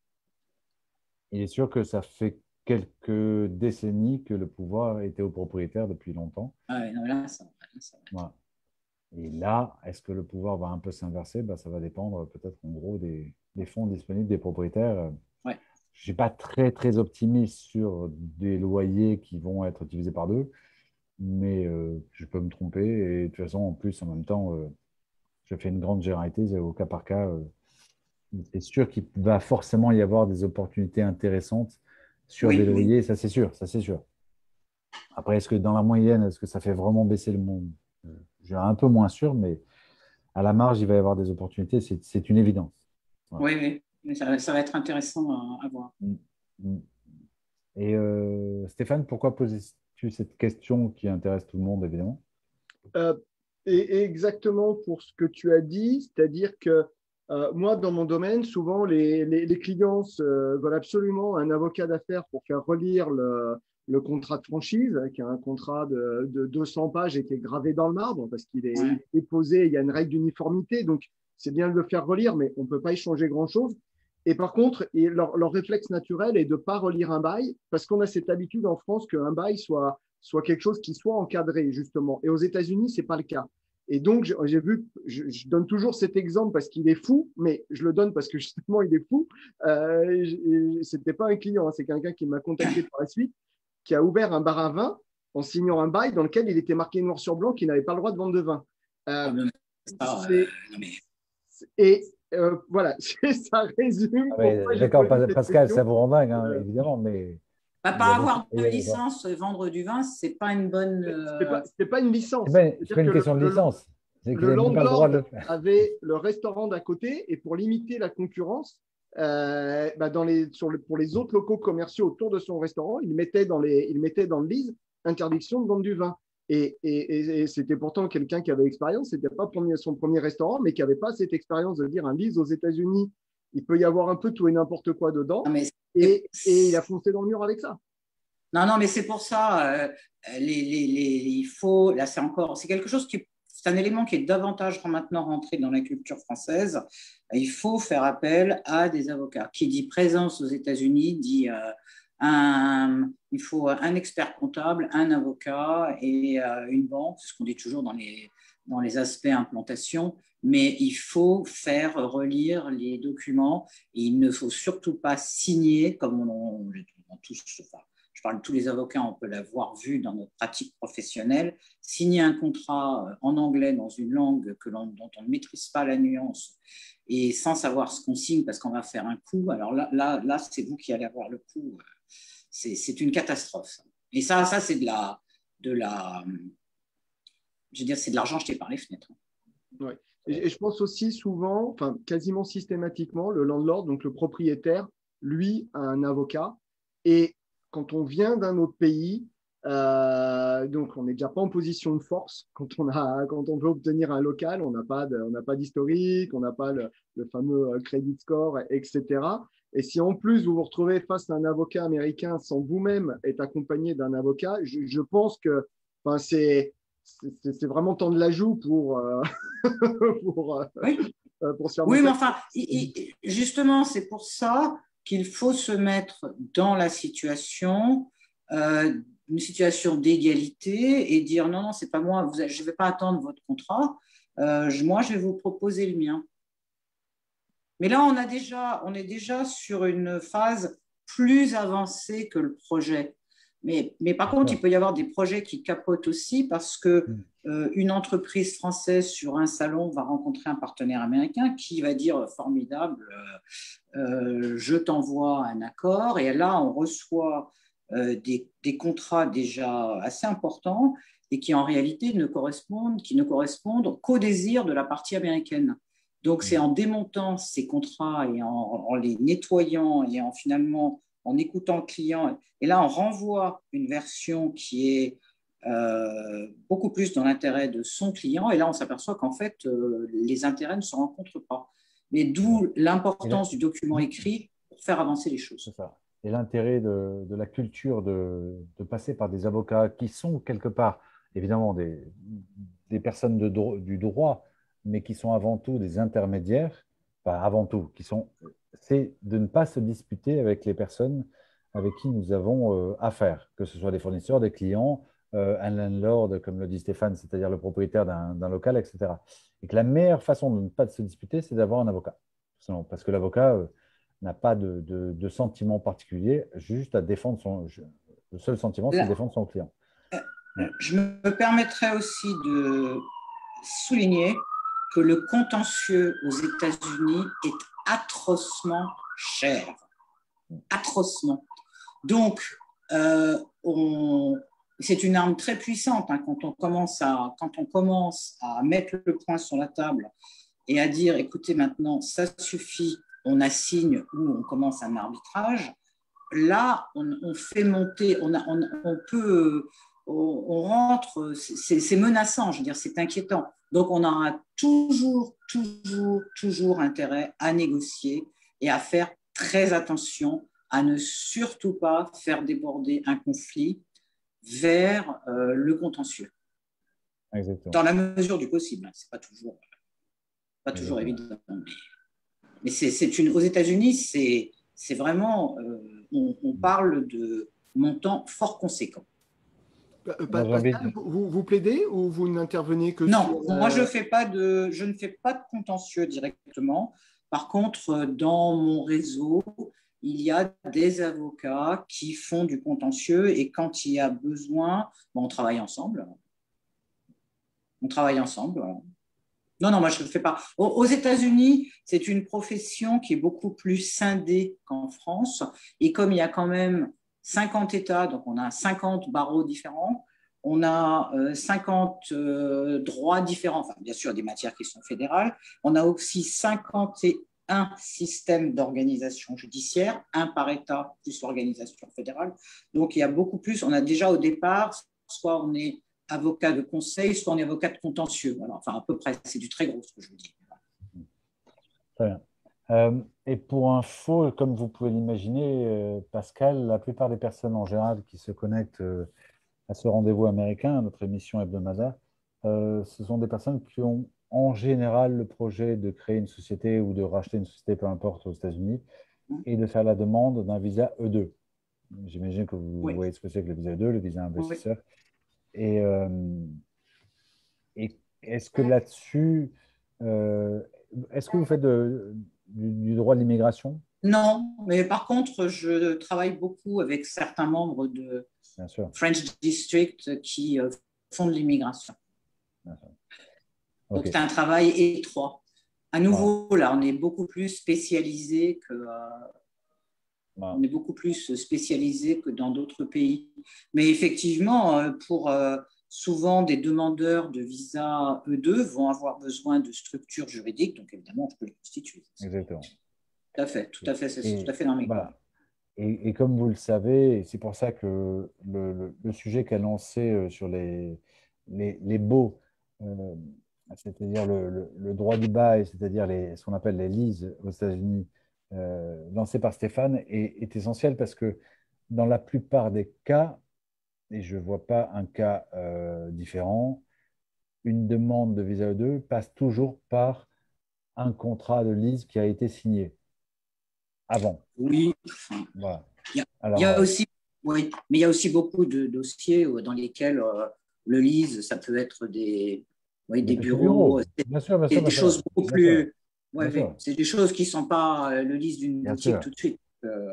Il est sûr que ça fait quelques décennies que le pouvoir était au propriétaire depuis longtemps. Ah oui, non, là, ça, Et là, est-ce que le pouvoir va un peu s'inverser? Ben, Ça va dépendre peut-être en gros des, des, fonds disponibles des propriétaires. Ouais. Je ne suis pas très, très optimiste sur des loyers qui vont être divisés par deux mais euh, je peux me tromper. Et de toute façon, en plus, en même temps, euh, je fais une grande généralité au cas par cas. Euh, c'est sûr qu'il va forcément y avoir des opportunités intéressantes sur des loyers, ça c'est sûr, ça c'est sûr. Après, est-ce que dans la moyenne, est-ce que ça fait vraiment baisser le monde? Je suis un peu moins sûr, mais à la marge, il va y avoir des opportunités, c'est une évidence. Oui, oui, mais ça, ça, va être intéressant à, voir. Mm, mm. Et Stéphane, pourquoi poser cette question qui intéresse tout le monde, évidemment. Euh, et, exactement pour ce que tu as dit, c'est-à-dire que euh, moi, dans mon domaine, souvent, les, les, clients veulent absolument un avocat d'affaires pour faire relire le, le, contrat de franchise, qui est un contrat de, de, 200 pages et qui est gravé dans le marbre, parce qu'il est déposé, il y a une règle d'uniformité, donc c'est bien de le faire relire, mais on ne peut pas y changer grand-chose. Et par contre, leur, leur, réflexe naturel est de ne pas relire un bail, parce qu'on a cette habitude en France qu'un bail soit, soit quelque chose qui soit encadré, justement. Et aux États-Unis, ce n'est pas le cas. Et donc, j'ai vu, je, donne toujours cet exemple parce qu'il est fou, mais je le donne parce que justement, il est fou. Euh, Ce n'était pas un client, hein, c'est quelqu'un qui m'a contacté par la suite, qui a ouvert un bar à vin en signant un bail dans lequel il était marqué noir sur blanc qu'il n'avait pas le droit de vendre de vin. Euh, ah, euh, et euh, voilà, ça résume. Ah D'accord, Pascal, ça vous rend dingue, hein, évidemment, mais. Bah, pas avoir de licence, vendre du vin, c'est pas une bonne. Euh... C'est pas, une licence. C'est pas une question de licence. Le landlord avait le restaurant d'à côté et pour limiter la concurrence, euh, bah dans les, sur le, pour les autres locaux commerciaux autour de son restaurant, il mettait dans, les, il mettait dans le lise interdiction de vendre du vin. Et, et, et c'était pourtant quelqu'un qui avait expérience, c'était pas son premier restaurant, mais qui n'avait pas cette expérience de dire un lise aux États-Unis, il peut y avoir un peu tout et n'importe quoi dedans. Mais et, et, il a foncé dans le mur avec ça. Non, non, mais c'est pour ça, euh, les, les, les, il faut, là c'est encore, c'est quelque chose qui, c'est un élément qui est davantage maintenant rentré dans la culture française. Il faut faire appel à des avocats. Qui dit présence aux États-Unis dit euh, il faut un expert comptable, un avocat et euh, une banque, c'est ce qu'on dit toujours dans les, dans les aspects implantation, mais il faut faire relire les documents et il ne faut surtout pas signer, comme on, on, on tous, je parle de tous les avocats, on peut l'avoir vu dans notre pratique professionnelle, signer un contrat euh, en anglais dans une langue que dont on ne maîtrise pas la nuance et sans savoir ce qu'on signe parce qu'on va faire un coup, alors là, là, là c'est vous qui allez avoir le coup. C'est une catastrophe. Et ça, ça c'est de la, de la, je veux c'est de l'argent jeté par les fenêtres. Oui. Et, je pense aussi souvent, enfin quasiment systématiquement, le landlord, donc le propriétaire, lui a un avocat et quand on vient d'un autre pays, euh, donc on n'est déjà pas en position de force quand on, a, quand on veut obtenir un local, on n'a pas, pas d'historique, on n'a pas le, fameux euh, credit score, etc. Et si en plus vous vous retrouvez face à un avocat américain sans vous-même être accompagné d'un avocat, je, pense que enfin, c'est c'est vraiment temps de l'ajout pour, euh, pour, oui. pour se faire Oui, mais enfin, justement, c'est pour ça qu'il faut se mettre dans la situation, euh, une situation d'égalité et dire non, non, c'est pas moi, vous, je ne vais pas attendre votre contrat, euh, moi, je vais vous proposer le mien. Mais là, on, a déjà, on est déjà sur une phase plus avancée que le projet. Mais, mais, par contre, il peut y avoir des projets qui capotent aussi parce que mm. euh, une entreprise française sur un salon va rencontrer un partenaire américain qui va dire formidable, euh, euh, je t'envoie un accord et là on reçoit des, des, contrats déjà assez importants et qui en réalité ne correspondent, qui ne correspondent qu'au désir de la partie américaine. Donc c'est mm. en démontant ces contrats et en, en les nettoyant et en finalement en écoutant le client. Et là, on renvoie une version qui est euh, beaucoup plus dans l'intérêt de son client. Et là, on s'aperçoit qu'en fait, euh, les intérêts ne se rencontrent pas. Mais d'où l'importance du document écrit pour faire avancer les choses. Ça. Et l'intérêt de, la culture de, passer par des avocats qui sont quelque part, évidemment, des, des personnes de, du droit, mais qui sont avant tout des intermédiaires, pas avant tout, qui sont c'est de ne pas se disputer avec les personnes avec qui nous avons euh, affaire, que ce soit des fournisseurs, des clients, euh, un landlord, comme le dit Stéphane, c'est-à-dire le propriétaire d'un local, etc. Et que la meilleure façon de ne pas se disputer, c'est d'avoir un avocat. Parce que l'avocat euh, n'a pas de, de, sentiment particulier, juste à défendre son. Le seul sentiment, c'est de défendre son client. Je me permettrai aussi de souligner que le contentieux aux États-Unis est atrocement cher. Atrocement. Donc, euh, c'est une arme très puissante hein, quand, on commence à, mettre le point sur la table et à dire, écoutez, maintenant, ça suffit, on assigne ou on commence un arbitrage. Là, on, fait monter, on, on peut, on, rentre, c'est menaçant, je veux dire, c'est inquiétant. Donc, on aura toujours, toujours, toujours intérêt à négocier et à faire très attention à ne surtout pas faire déborder un conflit vers euh, le contentieux. Dans la mesure du possible. Hein. C'est pas toujours, pas toujours évident. Mais, c'est une, aux États-Unis, c'est vraiment, euh, on parle de montants fort conséquents. Euh, vous, vous, plaidez ou vous n'intervenez que Non, moi je, fais pas de, je ne fais pas de contentieux directement. Par contre, dans mon réseau, il y a des avocats qui font du contentieux et quand il y a besoin, on travaille ensemble. On travaille ensemble. Non, non, moi je ne fais pas. Aux États-Unis, c'est une profession qui est beaucoup plus scindée qu'en France. Et comme il y a quand même 50 États, donc on a 50 barreaux différents, on a 50 droits différents, enfin bien sûr des matières qui sont fédérales, on a aussi 51 systèmes d'organisation judiciaire, un par État plus l'organisation fédérale. Donc il y a beaucoup plus, on a déjà au départ, soit on est avocat de conseil, soit on est avocat de contentieux. enfin, à peu près, c'est du très gros ce que je vous dis. Très bien. Euh, et pour info, comme vous pouvez l'imaginer, euh, Pascal, la plupart des personnes en général qui se connectent euh, à ce rendez-vous américain, à notre émission hebdomadaire, ce sont des personnes qui ont en général le projet de créer une société ou de racheter une société, peu importe, aux États-Unis, et de faire la demande d'un visa E2. J'imagine que vous voyez ce que c'est que le visa E2, le visa investisseur. Et, et est-ce que là-dessus, est-ce que vous faites de, du, droit de l'immigration? Non, mais par contre, je travaille beaucoup avec certains membres de French District qui euh, font de l'immigration. Donc, c'est un travail étroit. À nouveau, là, on est beaucoup plus spécialisé que. Euh, on est beaucoup plus spécialisé que dans d'autres pays. Mais effectivement, euh, pour souvent des demandeurs de visa E2 vont avoir besoin de structures juridiques, donc évidemment, on peut les constituer. Exactement. Tout à fait, tout à fait, c'est tout à fait normal. Voilà. Et, comme vous le savez, c'est pour ça que le, sujet qu'a lancé euh, sur les, les, les baux, euh, c'est-à-dire le, le, droit du bail, c'est-à-dire ce qu'on appelle les leases aux États-Unis, euh, lancé par Stéphane, est, est essentiel parce que dans la plupart des cas, et je ne vois pas un cas euh, différent, une demande de visa E2 passe toujours par un contrat de lease qui a été signé avant. Oui. Il, y a, aussi, oui, mais il y a aussi beaucoup de dossiers dans lesquels euh, le lease, ça peut être des, des, bureaux, Bien sûr, bien sûr, des choses beaucoup plus. c'est des choses qui ne sont pas euh, le lease d'une boutique tout de suite.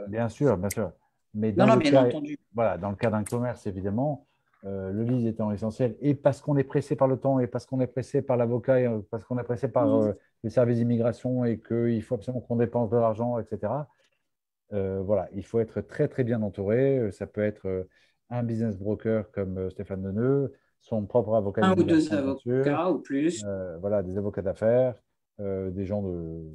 Bien sûr, bien sûr. Mais dans, le, cas, Voilà, dans le cas d'un commerce, évidemment, euh, le lease étant essentiel, et parce qu'on est pressé par le temps, et parce qu'on est pressé par l'avocat, et parce qu'on est pressé par euh, les services d'immigration, et qu'il faut absolument qu'on dépense de l'argent, etc. Euh, voilà, il faut être très très bien entouré. Ça peut être un business broker comme Stéphane Deneux, son propre avocat. Un ou deux avocats ou plus. voilà, des avocats d'affaires, des gens de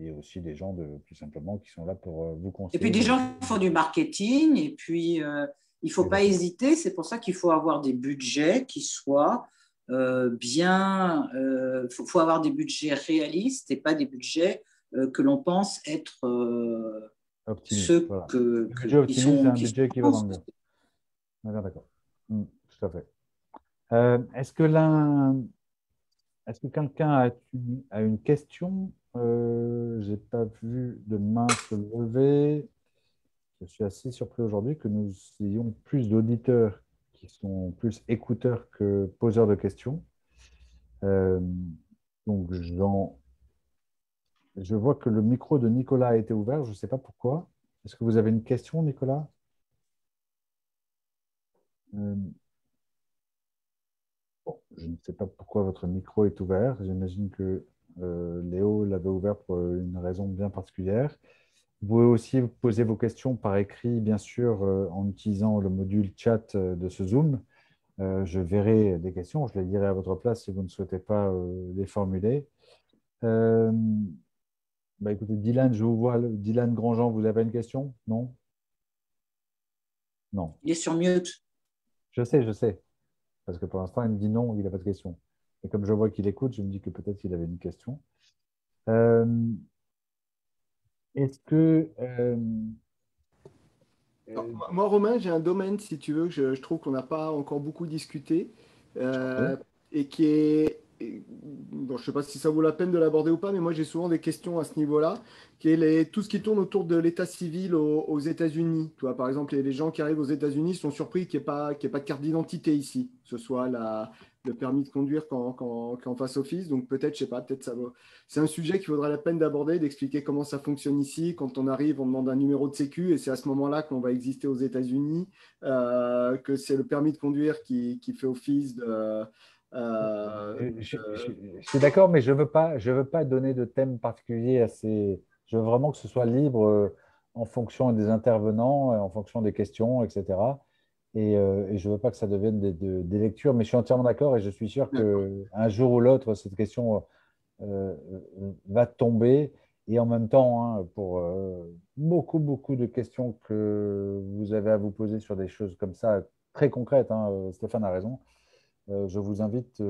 et aussi des gens de, plus simplement qui sont là pour euh, vous conseiller. Et puis des gens qui font du marketing, et puis euh, il ne faut pas hésiter, c'est pour ça qu'il faut avoir des budgets qui soient euh, bien, il faut, avoir des budgets réalistes et pas des budgets que l'on pense être ceux que, budget qui sont, c'est un budget qui va dans le D'accord, d'accord. Hmm, tout à fait. est-ce que l'un, est-ce que quelqu'un a une question euh, je n'ai pas vu de main se lever. Je suis assez surpris aujourd'hui que nous ayons plus d'auditeurs qui sont plus écouteurs que poseurs de questions. Euh, donc, je vois que le micro de Nicolas a été ouvert. Je ne sais pas pourquoi. Est-ce que vous avez une question, Nicolas? Euh, Je ne sais pas pourquoi votre micro est ouvert. J'imagine que Léo l'avait ouvert pour une raison bien particulière. Vous pouvez aussi poser vos questions par écrit, bien sûr, euh, en utilisant le module chat euh, de ce Zoom. je verrai des questions, je les dirai à votre place si vous ne souhaitez pas les formuler. Bah, écoutez, Dylan, je vous vois. Dylan Grandjean, vous avez une question? Non? Non. Il est sur mute. Je sais, je sais. Parce que pour l'instant, il me dit non, il n'a pas de question. Et comme je vois qu'il écoute, je me dis que peut-être qu'il avait une question. Euh, est-ce que. Euh, moi, Romain, j'ai un domaine, si tu veux, je, je trouve qu'on n'a pas encore beaucoup discuté euh, et qui est. Bon, je ne sais pas si ça vaut la peine de l'aborder ou pas, mais moi j'ai souvent des questions à ce niveau-là, qui est les, tout ce qui tourne autour de l'état civil aux, États-Unis. Par exemple, les, gens qui arrivent aux États-Unis sont surpris qu'il n'y ait, pas, ait pas de carte d'identité ici, que ce soit la, le permis de conduire quand, quand, quand face office. Donc peut-être, je sais pas, peut-être ça va. C'est un sujet qui vaudrait la peine d'aborder, d'expliquer comment ça fonctionne ici. Quand on arrive, on demande un numéro de sécu et c'est à ce moment-là qu'on va exister aux États-Unis, euh, que c'est le permis de conduire qui, qui fait office de. Euh, je, suis d'accord, mais je ne veux, pas, je veux pas donner de thème particulier à ces. Je veux vraiment que ce soit libre. en fonction des intervenants, en fonction des questions, etc. Et, je ne veux pas que ça devienne des, lectures, mais je suis entièrement d'accord et je suis sûr qu'un jour ou l'autre, cette question va tomber. Et en même temps, hein, pour beaucoup, beaucoup de questions que vous avez à vous poser sur des choses comme ça, très concrètes, hein, Stéphane a raison, je vous invite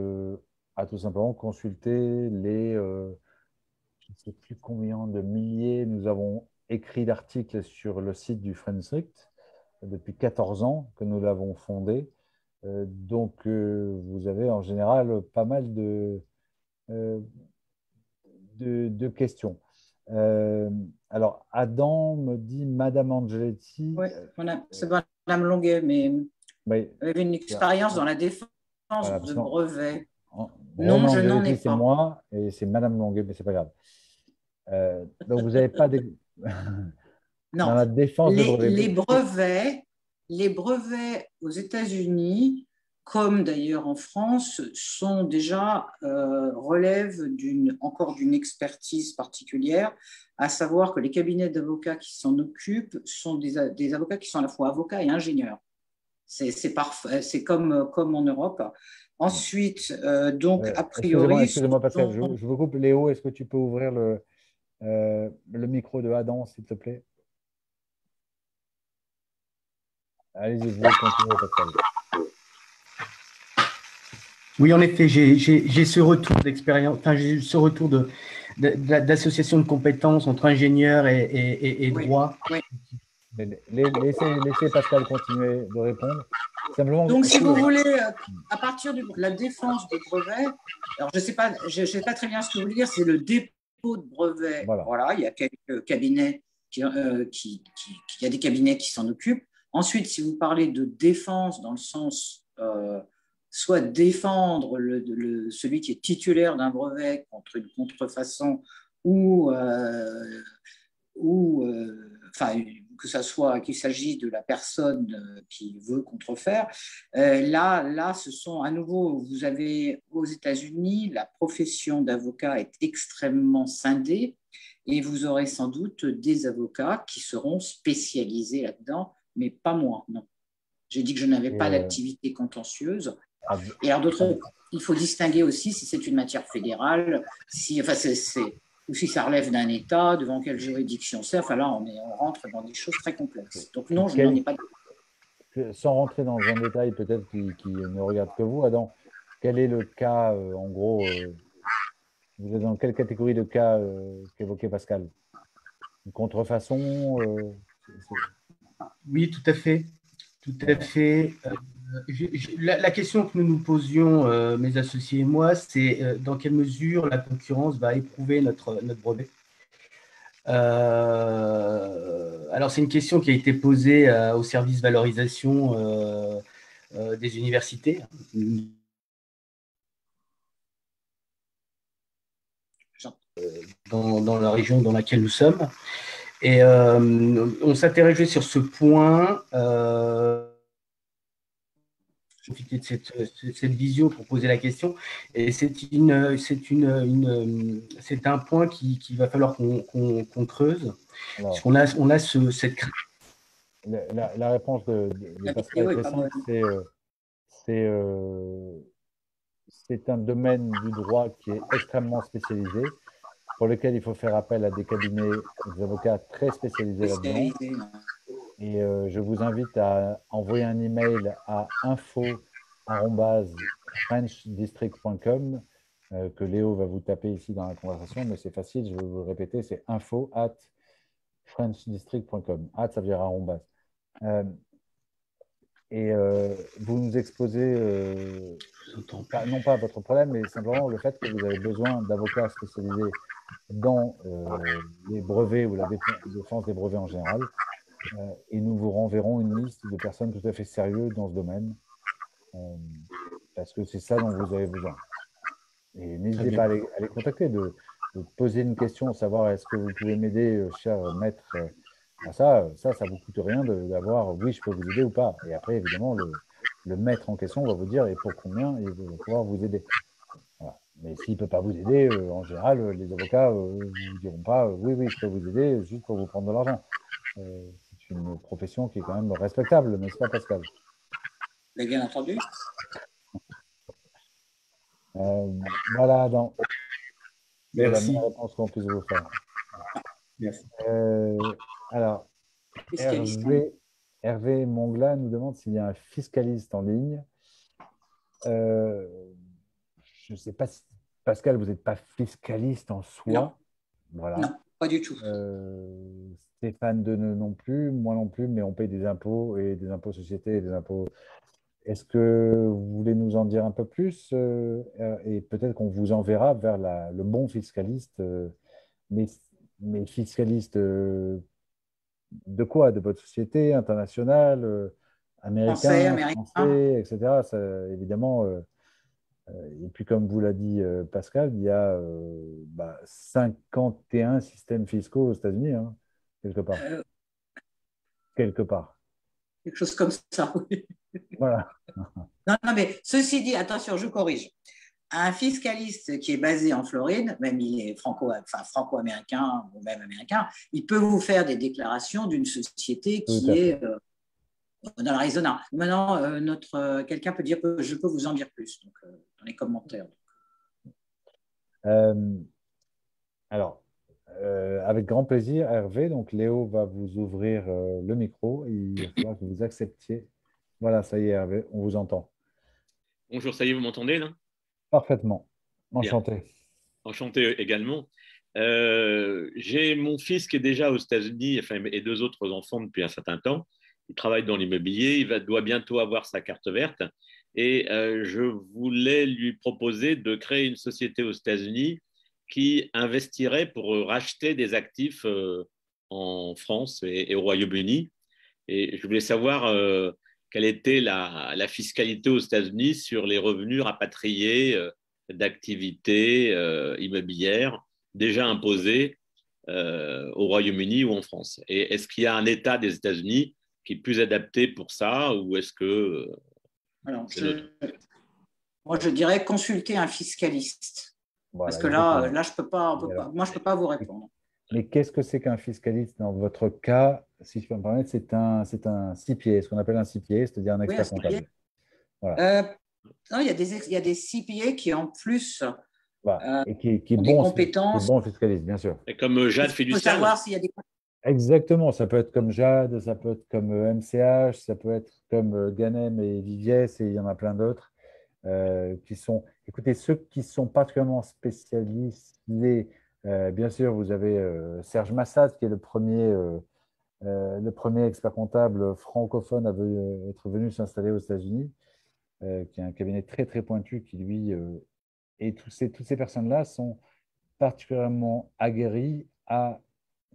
à tout simplement consulter les, je ne sais plus combien de milliers, nous avons écrit d'articles sur le site du Friendstrict depuis 14 ans que nous l'avons fondé. Euh, donc, euh, vous avez en général pas mal de, euh, de, questions. alors, Adam me dit Madame Angeletti. Oui, c'est Madame Longuet, mais oui. vous avez une expérience dans la défense de brevets. Non, je n'en ai pas. C'est moi et c'est Madame Longuet, mais c'est pas grave. donc, vous n'avez pas des. non. la défense les, brevets. Les brevets, aux États-Unis, comme d'ailleurs en France, sont déjà euh, relèvent d'une encore d'une expertise particulière, à savoir que les cabinets d'avocats qui s'en occupent sont des, des, avocats qui sont à la fois avocats et ingénieurs. C'est parfait, c'est comme, comme en Europe. Ensuite, euh, donc, a priori. Excusez-moi, Pascal, je, je, vous coupe. Léo, est-ce que tu peux ouvrir le, euh, le micro de Adam, s'il te plaît? Allez-y, vous continuez, Pascal. Oui, en effet, j'ai ce retour d'expérience, enfin, j'ai ce retour de, d'association de, compétences entre ingénieurs et, et, droit. Laissez, Pascal continuer de répondre. Donc, si vous voulez, euh, à partir de la défense des brevets, alors je ne sais, pas, je, sais pas très bien ce que vous voulez dire, c'est le dépôt de brevets. Voilà. il y a quelques cabinets euh, qui, il y a des cabinets qui s'en occupent. Ensuite, si vous parlez de défense dans le sens euh, soit défendre celui qui est titulaire d'un brevet contre une contrefaçon ou, euh, enfin, que ce soit qu'il s'agit de la personne euh, qui veut contrefaire. Euh, là, là, ce sont à nouveau, vous avez aux États-Unis, la profession d'avocat est extrêmement scindée et vous aurez sans doute des avocats qui seront spécialisés là-dedans, mais pas moi, non. J'ai dit que je n'avais pas euh, d'activité contentieuse. Ah, et alors, d'autres, il faut distinguer aussi si c'est une matière fédérale, si, enfin, c'est ou si ça relève d'un État, devant quelle juridiction c'est. Enfin là, on, on, rentre dans des choses très complexes. Donc non, je n'en ai pas. Sans rentrer dans un détail peut-être qui, ne regarde que vous, Adam, quel est le cas, euh, en gros, euh, vous êtes dans quelle catégorie de cas euh, qu'évoquait Pascal? Une contrefaçon Oui, tout à fait. Tout à fait. La, question que nous nous posions, euh, mes associés et moi, c'est euh, dans quelle mesure la concurrence va éprouver notre, brevet? Euh, alors, c'est une question qui a été posée au service valorisation des universités. Dans, la région dans laquelle nous sommes. Et on s'interrogeait sur ce point profiter de cette, cette, visio pour poser la question. Et c'est une, c'est une, une c'est un point qui, qui va falloir qu'on, creuse. parce qu'on a, on a ce, cette la, la, réponse de, de, Pascal est simple, c'est, euh, c'est, euh, c'est un domaine du droit qui est extrêmement spécialisé, pour lequel il faut faire appel à des cabinets, des avocats très spécialisés là-dedans. Et euh, je vous invite à envoyer un email à info.frenchdistrict.com euh, que Léo va vous taper ici dans la conversation, mais c'est facile, je vais vous le répéter, c'est info at frenchdistrict.com. At, ça veut dire arrobase. Euh, et vous nous exposez, non pas votre problème, mais simplement le fait que vous avez besoin d'avocats spécialisés dans les brevets ou la défense des brevets en général. Euh, et nous vous renverrons une liste de personnes tout à fait sérieuses dans ce domaine, euh, parce que c'est ça dont vous avez besoin. Et n'hésitez pas à les, contacter, de, poser une question, savoir est-ce que vous pouvez m'aider, euh, cher maître, à ça, ça, ça vous coûte rien d'avoir oui, je peux vous aider ou pas. Et après, évidemment, le, maître en question va vous dire et pour combien il va pouvoir vous aider. Mais s'il ne peut pas vous aider, en général, les avocats ne vous diront pas oui, oui, je peux vous aider juste pour vous prendre de l'argent. c'est une profession qui est quand même respectable, n'est-ce pas, Pascal Mais bien entendu. voilà, Adam. Merci. La réponse qu'on puisse vous faire. Merci. alors, Hervé, Hervé Mongla nous demande s'il y a un fiscaliste en ligne. Je ne sais pas si, Pascal, vous n'êtes pas fiscaliste en soi. Non. Voilà. Non, pas du tout. Euh, Stéphane Deneux non plus, moi non plus, mais on paye des impôts et des impôts sociétés et des impôts. Est-ce que vous voulez nous en dire un peu plus euh, Et peut-être qu'on vous enverra vers la, le bon fiscaliste, euh, mais, mais fiscaliste de quoi? De votre société internationale, américain, Français, américain. français, etc. Ça, évidemment. Et puis, comme vous l'a dit Pascal, il y a euh, bah, 51 systèmes fiscaux aux États-Unis, hein, quelque part. Euh, Quelque part. quelque chose comme ça, oui. Voilà. Non, non, mais ceci dit, attention, je corrige. Un fiscaliste qui est basé en Floride, même il est franco, enfin, franco-américain ou même américain, il peut vous faire des déclarations d'une société qui est euh, dans l'Arizona. Maintenant, euh, notre euh, quelqu'un peut dire que je peux vous en dire plus donc, euh, dans les commentaires. Euh, alors, euh, avec grand plaisir, Hervé. Donc, Léo va vous ouvrir euh, le micro. Il va falloir que vous acceptiez. Voilà, ça y est, Hervé, on vous entend. Bonjour, ça y est, vous m'entendez là? Parfaitement. Enchanté. Enchanté également. Euh, J'ai mon fils qui est déjà aux États-Unis enfin, et deux autres enfants depuis un certain temps. Il travaille dans l'immobilier, il doit bientôt avoir sa carte verte. Et euh, je voulais lui proposer de créer une société aux États-Unis qui investirait pour racheter des actifs euh, en France et, au Royaume-Uni. Et je voulais savoir euh, quelle était la, la fiscalité aux États-Unis sur les revenus rapatriés d'activités immobilières déjà imposées au Royaume-Uni ou en France. Et est-ce qu'il y a un État des États-Unis qui est plus adapté pour ça ou est-ce que euh, Alors, C'est je- moi, je dirais consulter un fiscaliste. Voilà, Parce que là, exactement. là je peux pas, on peut Et pas- alors moi, je ne peux pas vous répondre. Mais qu'est-ce que c'est qu'un fiscaliste dans votre cas Si je peux me permettre, c'est un, c'est un CPA, ce qu'on appelle un CPA, c'est-à-dire un expert comptable. Euh, non, il y a des, il y a des CPA qui, en plus, Voilà. Euh, et qui, qui est ont des bon, compétences. qui est bon fiscaliste, bien sûr. et comme euh, Jade il faut fiduciaire savoir s'il y a des Exactement, ça peut être comme Jade, ça peut être comme euh, MCH, ça peut être comme euh, Ganem et Viviès, et il y en a plein d'autres euh, qui sont. Écoutez, ceux qui sont particulièrement spécialisés, euh, bien sûr, vous avez euh, Serge Massad, qui est le premier, euh, euh, le premier expert comptable francophone à être venu s'installer aux États-Unis, euh, qui a un cabinet très très pointu, qui lui euh, et tous ces, toutes ces personnes-là sont particulièrement aguerries à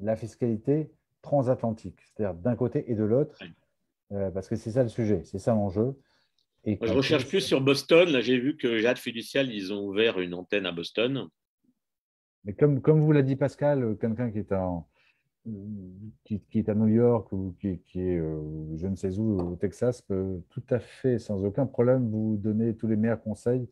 la fiscalité transatlantique, c'est-à-dire d'un côté et de l'autre, Oui. euh, parce que c'est ça le sujet, c'est ça l'enjeu. Et Moi, je recherche plus sur Boston. Là, j'ai vu que Jade Fiducial, ils ont ouvert une antenne à Boston. Mais comme, comme vous l'a dit Pascal, euh, quelqu'un qui est en, qui, qui est à New York ou qui, qui est euh, je ne sais où au Texas peut tout à fait sans aucun problème vous donner tous les meilleurs conseils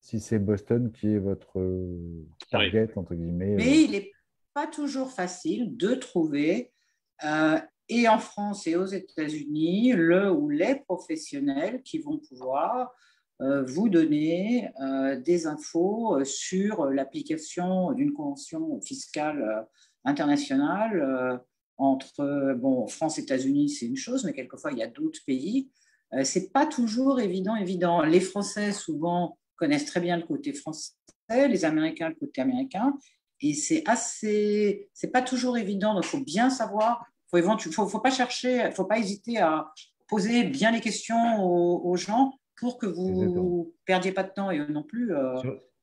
si c'est Boston qui est votre euh, target entre guillemets. Mais il n'est pas toujours facile de trouver, euh, et en France et aux États-Unis, le ou les professionnels qui vont pouvoir euh, vous donner euh, des infos sur l'application d'une convention fiscale internationale entre bon, France États-Unis, c'est une chose, mais quelquefois il y a d'autres pays. Euh, c'est pas toujours évident, évident. Les Français souvent connaissent très bien le côté français, les Américains le côté américain, et c'est assez, c'est pas toujours évident. Donc, il faut bien savoir. Faut éventu- faut, faut pas chercher, faut pas hésiter à poser bien les questions aux, aux gens pour que vous Exactement. perdiez pas de temps et non plus euh,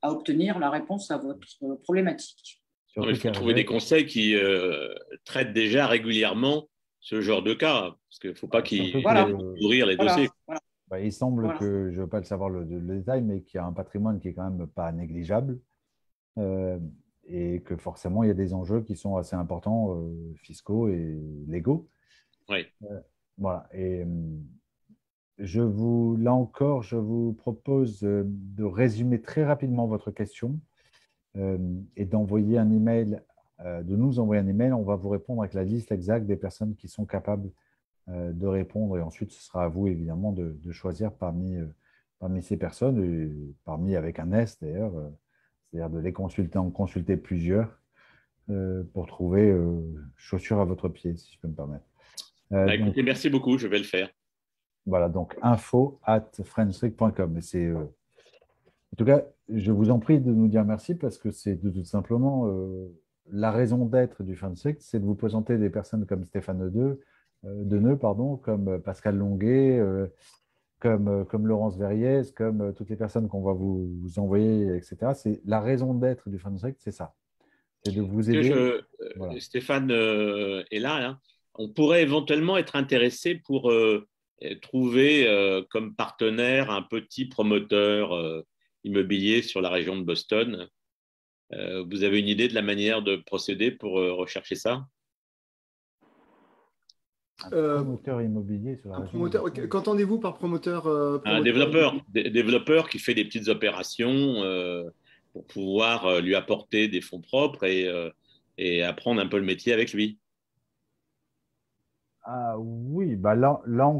à obtenir la réponse à votre euh, problématique. Non, Il faut trouver des conseils qui euh, traitent déjà régulièrement ce genre de cas, parce qu'il ne faut pas qu'ils Surtout Voilà. que- ouvrir les Voilà, dossiers. voilà. Bah, il semble Voilà. que, je ne veux pas le savoir le, le détail, mais qu'il y a un patrimoine qui est quand même pas négligeable euh, et que forcément il y a des enjeux qui sont assez importants, euh, fiscaux et légaux. Oui. Euh, voilà. Et je vous, là encore, je vous propose euh, de résumer très rapidement votre question euh, et d'envoyer un email euh, de nous envoyer un email. On va vous répondre avec la liste exacte des personnes qui sont capables euh, de répondre. Et ensuite, ce sera à vous, évidemment, de, choisir parmi, parmi ces personnes, et parmi avec un S d'ailleurs, c'est-à-dire de les consulter, en consulter plusieurs pour trouver chaussures à votre pied, si je peux me permettre. Bah, merci beaucoup, je vais le faire. Voilà, donc info at friendsrick.com. c'est en tout cas, je vous en prie de nous dire merci parce que c'est tout simplement euh, la raison d'être du Fansic, c'est de vous présenter des personnes comme Stéphane Deneux, euh, pardon, comme Pascal Longuet, euh, comme, comme Laurence Verriès, comme toutes les personnes qu'on va vous, envoyer, etc. C'est la raison d'être du Fansic, c'est ça. C'est de vous aider. Stéphane est là, hein. On pourrait éventuellement être intéressé pour trouver comme partenaire un petit promoteur immobilier sur la région de Boston. Euh, vous avez une idée de la manière de procéder pour euh, rechercher ça? Un euh, promoteur immobilier sur la région. Qu'entendez-vous par promoteur, Un développeur, développeur qui fait des petites opérations pour pouvoir lui apporter des fonds propres et, et, apprendre un peu le métier avec lui. Ah oui, bah là, là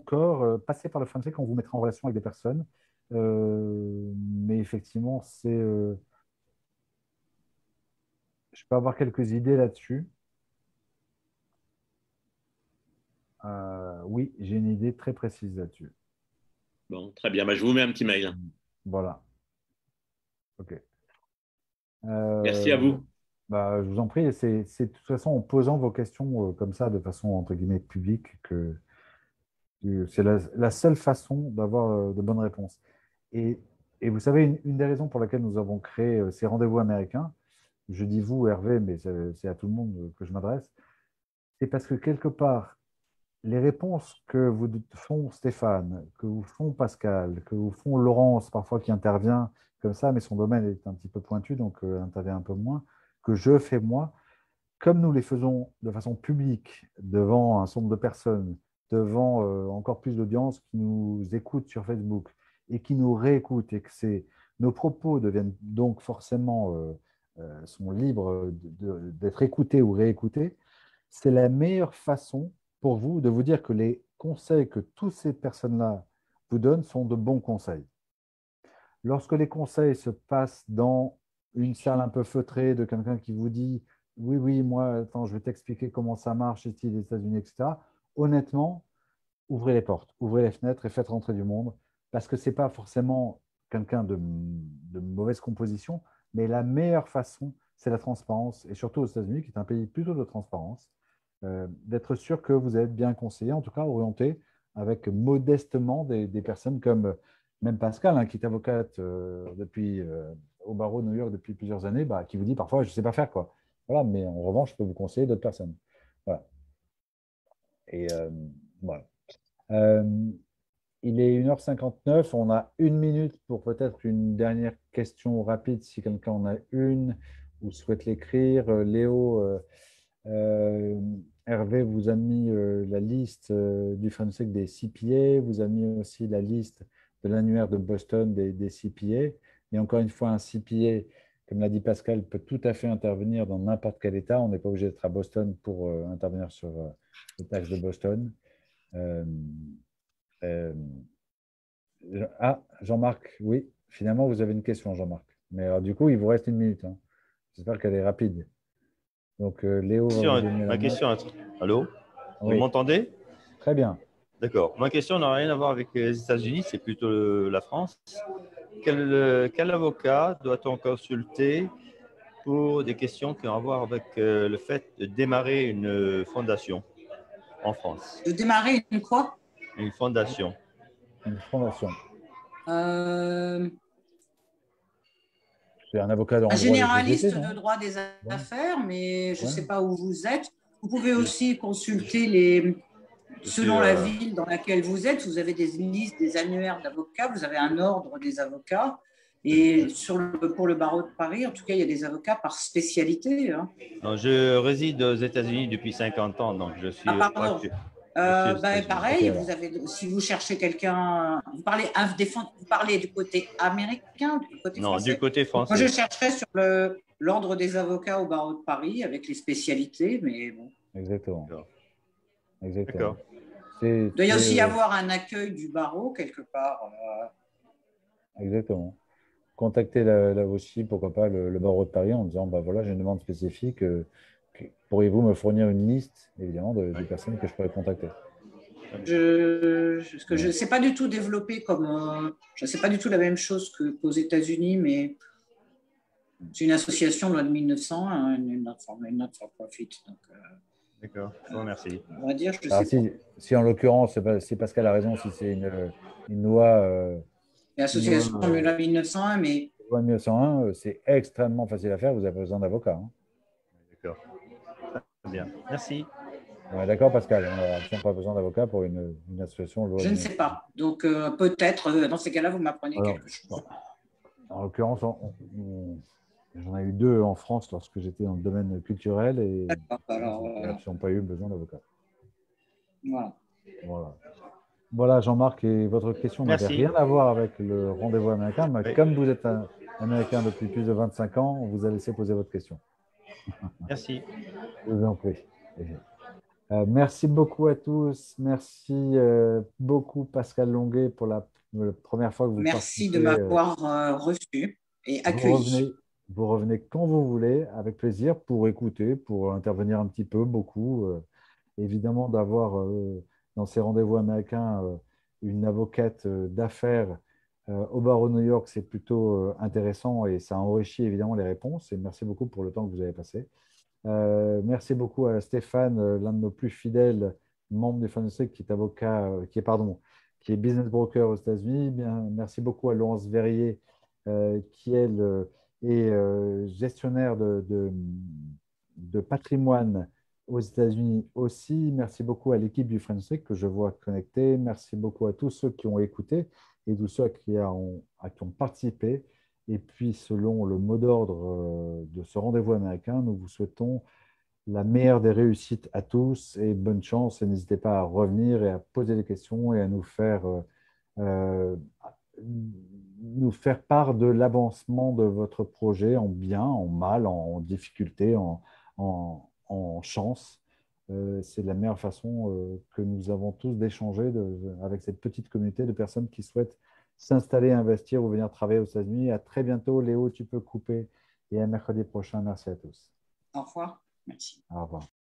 encore, passez par le français quand on vous mettra en relation avec des personnes euh, mais effectivement, c'est. Euh, je peux avoir quelques idées là-dessus. Euh, oui, j'ai une idée très précise là-dessus. Bon, très bien. Bah, je vous mets un petit mail. Voilà. OK. Merci à vous. Bah, je vous en prie. C'est de toute façon en posant vos questions comme ça, de façon entre guillemets publique, que c'est la, la, seule façon d'avoir de bonnes réponses. Et, vous savez, une, des raisons pour laquelle nous avons créé euh, ces rendez-vous américains, je dis vous, Hervé, mais c'est à tout le monde que je m'adresse, c'est parce que quelque part, les réponses que vous font Stéphane, que vous font Pascal, que vous font Laurence, parfois qui intervient comme ça, mais son domaine est un petit peu pointu, donc euh, intervient un peu moins, que je fais moi, comme nous les faisons de façon publique devant un certain nombre de personnes, devant euh, encore plus d'audience qui nous écoutent sur Facebook, et qui nous réécoutent et que nos propos deviennent donc forcément euh, sont libres d'être écoutés ou réécoutés, c'est la meilleure façon pour vous de vous dire que les conseils que toutes ces personnes-là vous donnent sont de bons conseils. Lorsque les conseils se passent dans une salle un peu feutrée de quelqu'un qui vous dit oui, oui, moi, attends, je vais t'expliquer comment ça marche ici, les États-Unis, etc. Honnêtement, ouvrez les portes, ouvrez les fenêtres et faites rentrer du monde parce que ce n'est pas forcément quelqu'un de, mauvaise composition, mais la meilleure façon, c'est la transparence, et surtout aux États-Unis, qui est un pays plutôt de transparence, euh, d'être sûr que vous êtes bien conseillé, en tout cas orienté avec modestement des, personnes comme même Pascal, hein, qui est avocate euh, depuis, euh, au barreau de New York depuis plusieurs années, bah, qui vous dit parfois, je ne sais pas faire quoi. Voilà, mais en revanche, je peux vous conseiller d'autres personnes. Et voilà. Il est 1h59, on a une minute pour peut-être une dernière question rapide si quelqu'un en a une ou souhaite l'écrire. Euh, Léo, euh, euh, Hervé vous a mis la liste du français des CPA, vous a mis aussi la liste de l'annuaire de Boston des, CPA. Et encore une fois, un CPA, comme l'a dit Pascal, peut tout à fait intervenir dans n'importe quel État. On n'est pas obligé d'être à Boston pour intervenir sur le taxe de Boston. Euh, ah, Jean-Marc, oui, finalement, vous avez une question, Jean-Marc. Mais alors, du coup, il vous reste une minute. Hein. J'espère qu'elle est rapide. Donc, euh, Léo. ma question. Allô Vous m'entendez Très bien. D'accord. Ma question n'a rien à voir avec les États-Unis, c'est plutôt la France. Quel, quel avocat doit-on consulter pour des questions qui ont à voir avec euh, le fait de démarrer une fondation en France De démarrer une quoi? Une fondation. Une fondation. Euh, C'est un avocat Un généraliste de droit des affaires, mais je ne sais pas où vous êtes. Vous pouvez aussi consulter les. Selon la euh, ville dans laquelle vous êtes, vous avez des listes, des annuaires d'avocats, vous avez un ordre des avocats. Et sur le, pour le barreau de Paris, en tout cas, il y a des avocats par spécialité. Hein. je réside aux États-Unis depuis 50 ans, donc je suis. Ah, euh, ben, pareil, vous avez, si vous cherchez quelqu'un, vous parlez, vous parlez du côté américain, du côté non, du côté français. Moi, je chercherais sur l'ordre des avocats au barreau de Paris avec les spécialités, mais bon. Exactement. Exactement. Il doit y aussi y avoir un accueil du barreau quelque part. euh, Exactement. Contacter la VOCI, pourquoi pas le, le barreau de Paris en disant bah voilà, j'ai une demande spécifique. euh, Pourriez-vous me fournir une liste, évidemment, de, des personnes que je pourrais contacter? Je, que ne sais pas du tout développer comme. euh, je ne sais pas du tout la même chose que- qu'aux États-Unis, mais c'est une association loi de 1900, hein, une not for, une not for profit. Donc, euh, D'accord, je vous remercie. on va dire, je sais pas. si, si en l'occurrence, c'est pas- si Pascal a raison, si c'est une, une loi, euh, L'association loi de 1901, mais loi 1901, euh, c'est extrêmement facile à faire, vous n'avez pas besoin d'avocat. hein. Bien. Merci. D'accord, Pascal On n'a absolument pas besoin d'avocat pour une, une association loi je ne 1901. sais pas. Donc, euh, peut-être, euh, dans ces cas-là, vous m'apprenez quelque chose. En l'occurrence, j'en ai eu deux en France lorsque j'étais dans le domaine culturel et alors, ils euh, n'ont absolument pas eu besoin d'avocat. voilà. Voilà. Voilà, Jean-Marc, et votre question n'avait rien à voir avec le rendez-vous américain, mais Oui. comme vous êtes un américain depuis plus de 25 ans, on vous a laissé poser votre question. Merci. Je vous en prie. Euh, merci beaucoup à tous. Merci euh, beaucoup, Pascal Longuet, pour la, la première fois que vous Merci de euh, m'avoir euh, reçu et vous accueilli. revenez, vous revenez quand vous voulez, avec plaisir, pour écouter, pour intervenir un petit peu, beaucoup. évidemment, d'avoir dans ces rendez-vous américains une avocate d'affaires au barreau de New York, c'est plutôt euh, intéressant et ça enrichit évidemment les réponses. Et merci beaucoup pour le temps que vous avez passé. Euh, merci beaucoup à Stéphane, euh, l'un de nos plus fidèles membres du Fantastic, qui est avocat, euh, qui est pardon, qui est business broker aux États-Unis. Merci beaucoup à Laurence Verrier, euh, qui euh, est euh, gestionnaire de, patrimoine aux États-Unis aussi. Merci beaucoup à l'équipe du Fantastic que je vois connectée. Merci beaucoup à tous ceux qui ont écouté et tous ceux qui ont, à qui ont participé. Et puis, selon le mot d'ordre euh, de ce rendez-vous américain, nous vous souhaitons la meilleure des réussites à tous et bonne chance. Et n'hésitez pas à revenir et à poser des questions et à nous faire, euh, euh, nous faire part de l'avancement de votre projet en bien, en mal, en difficulté, en, chance. Euh, C'est la meilleure façon euh, que nous avons tous d'échanger avec cette petite communauté de personnes qui souhaitent s'installer, investir ou venir travailler aux États-Unis. À très bientôt. Léo, tu peux couper. Et à mercredi prochain. Merci à tous. Au revoir. Merci. Au revoir.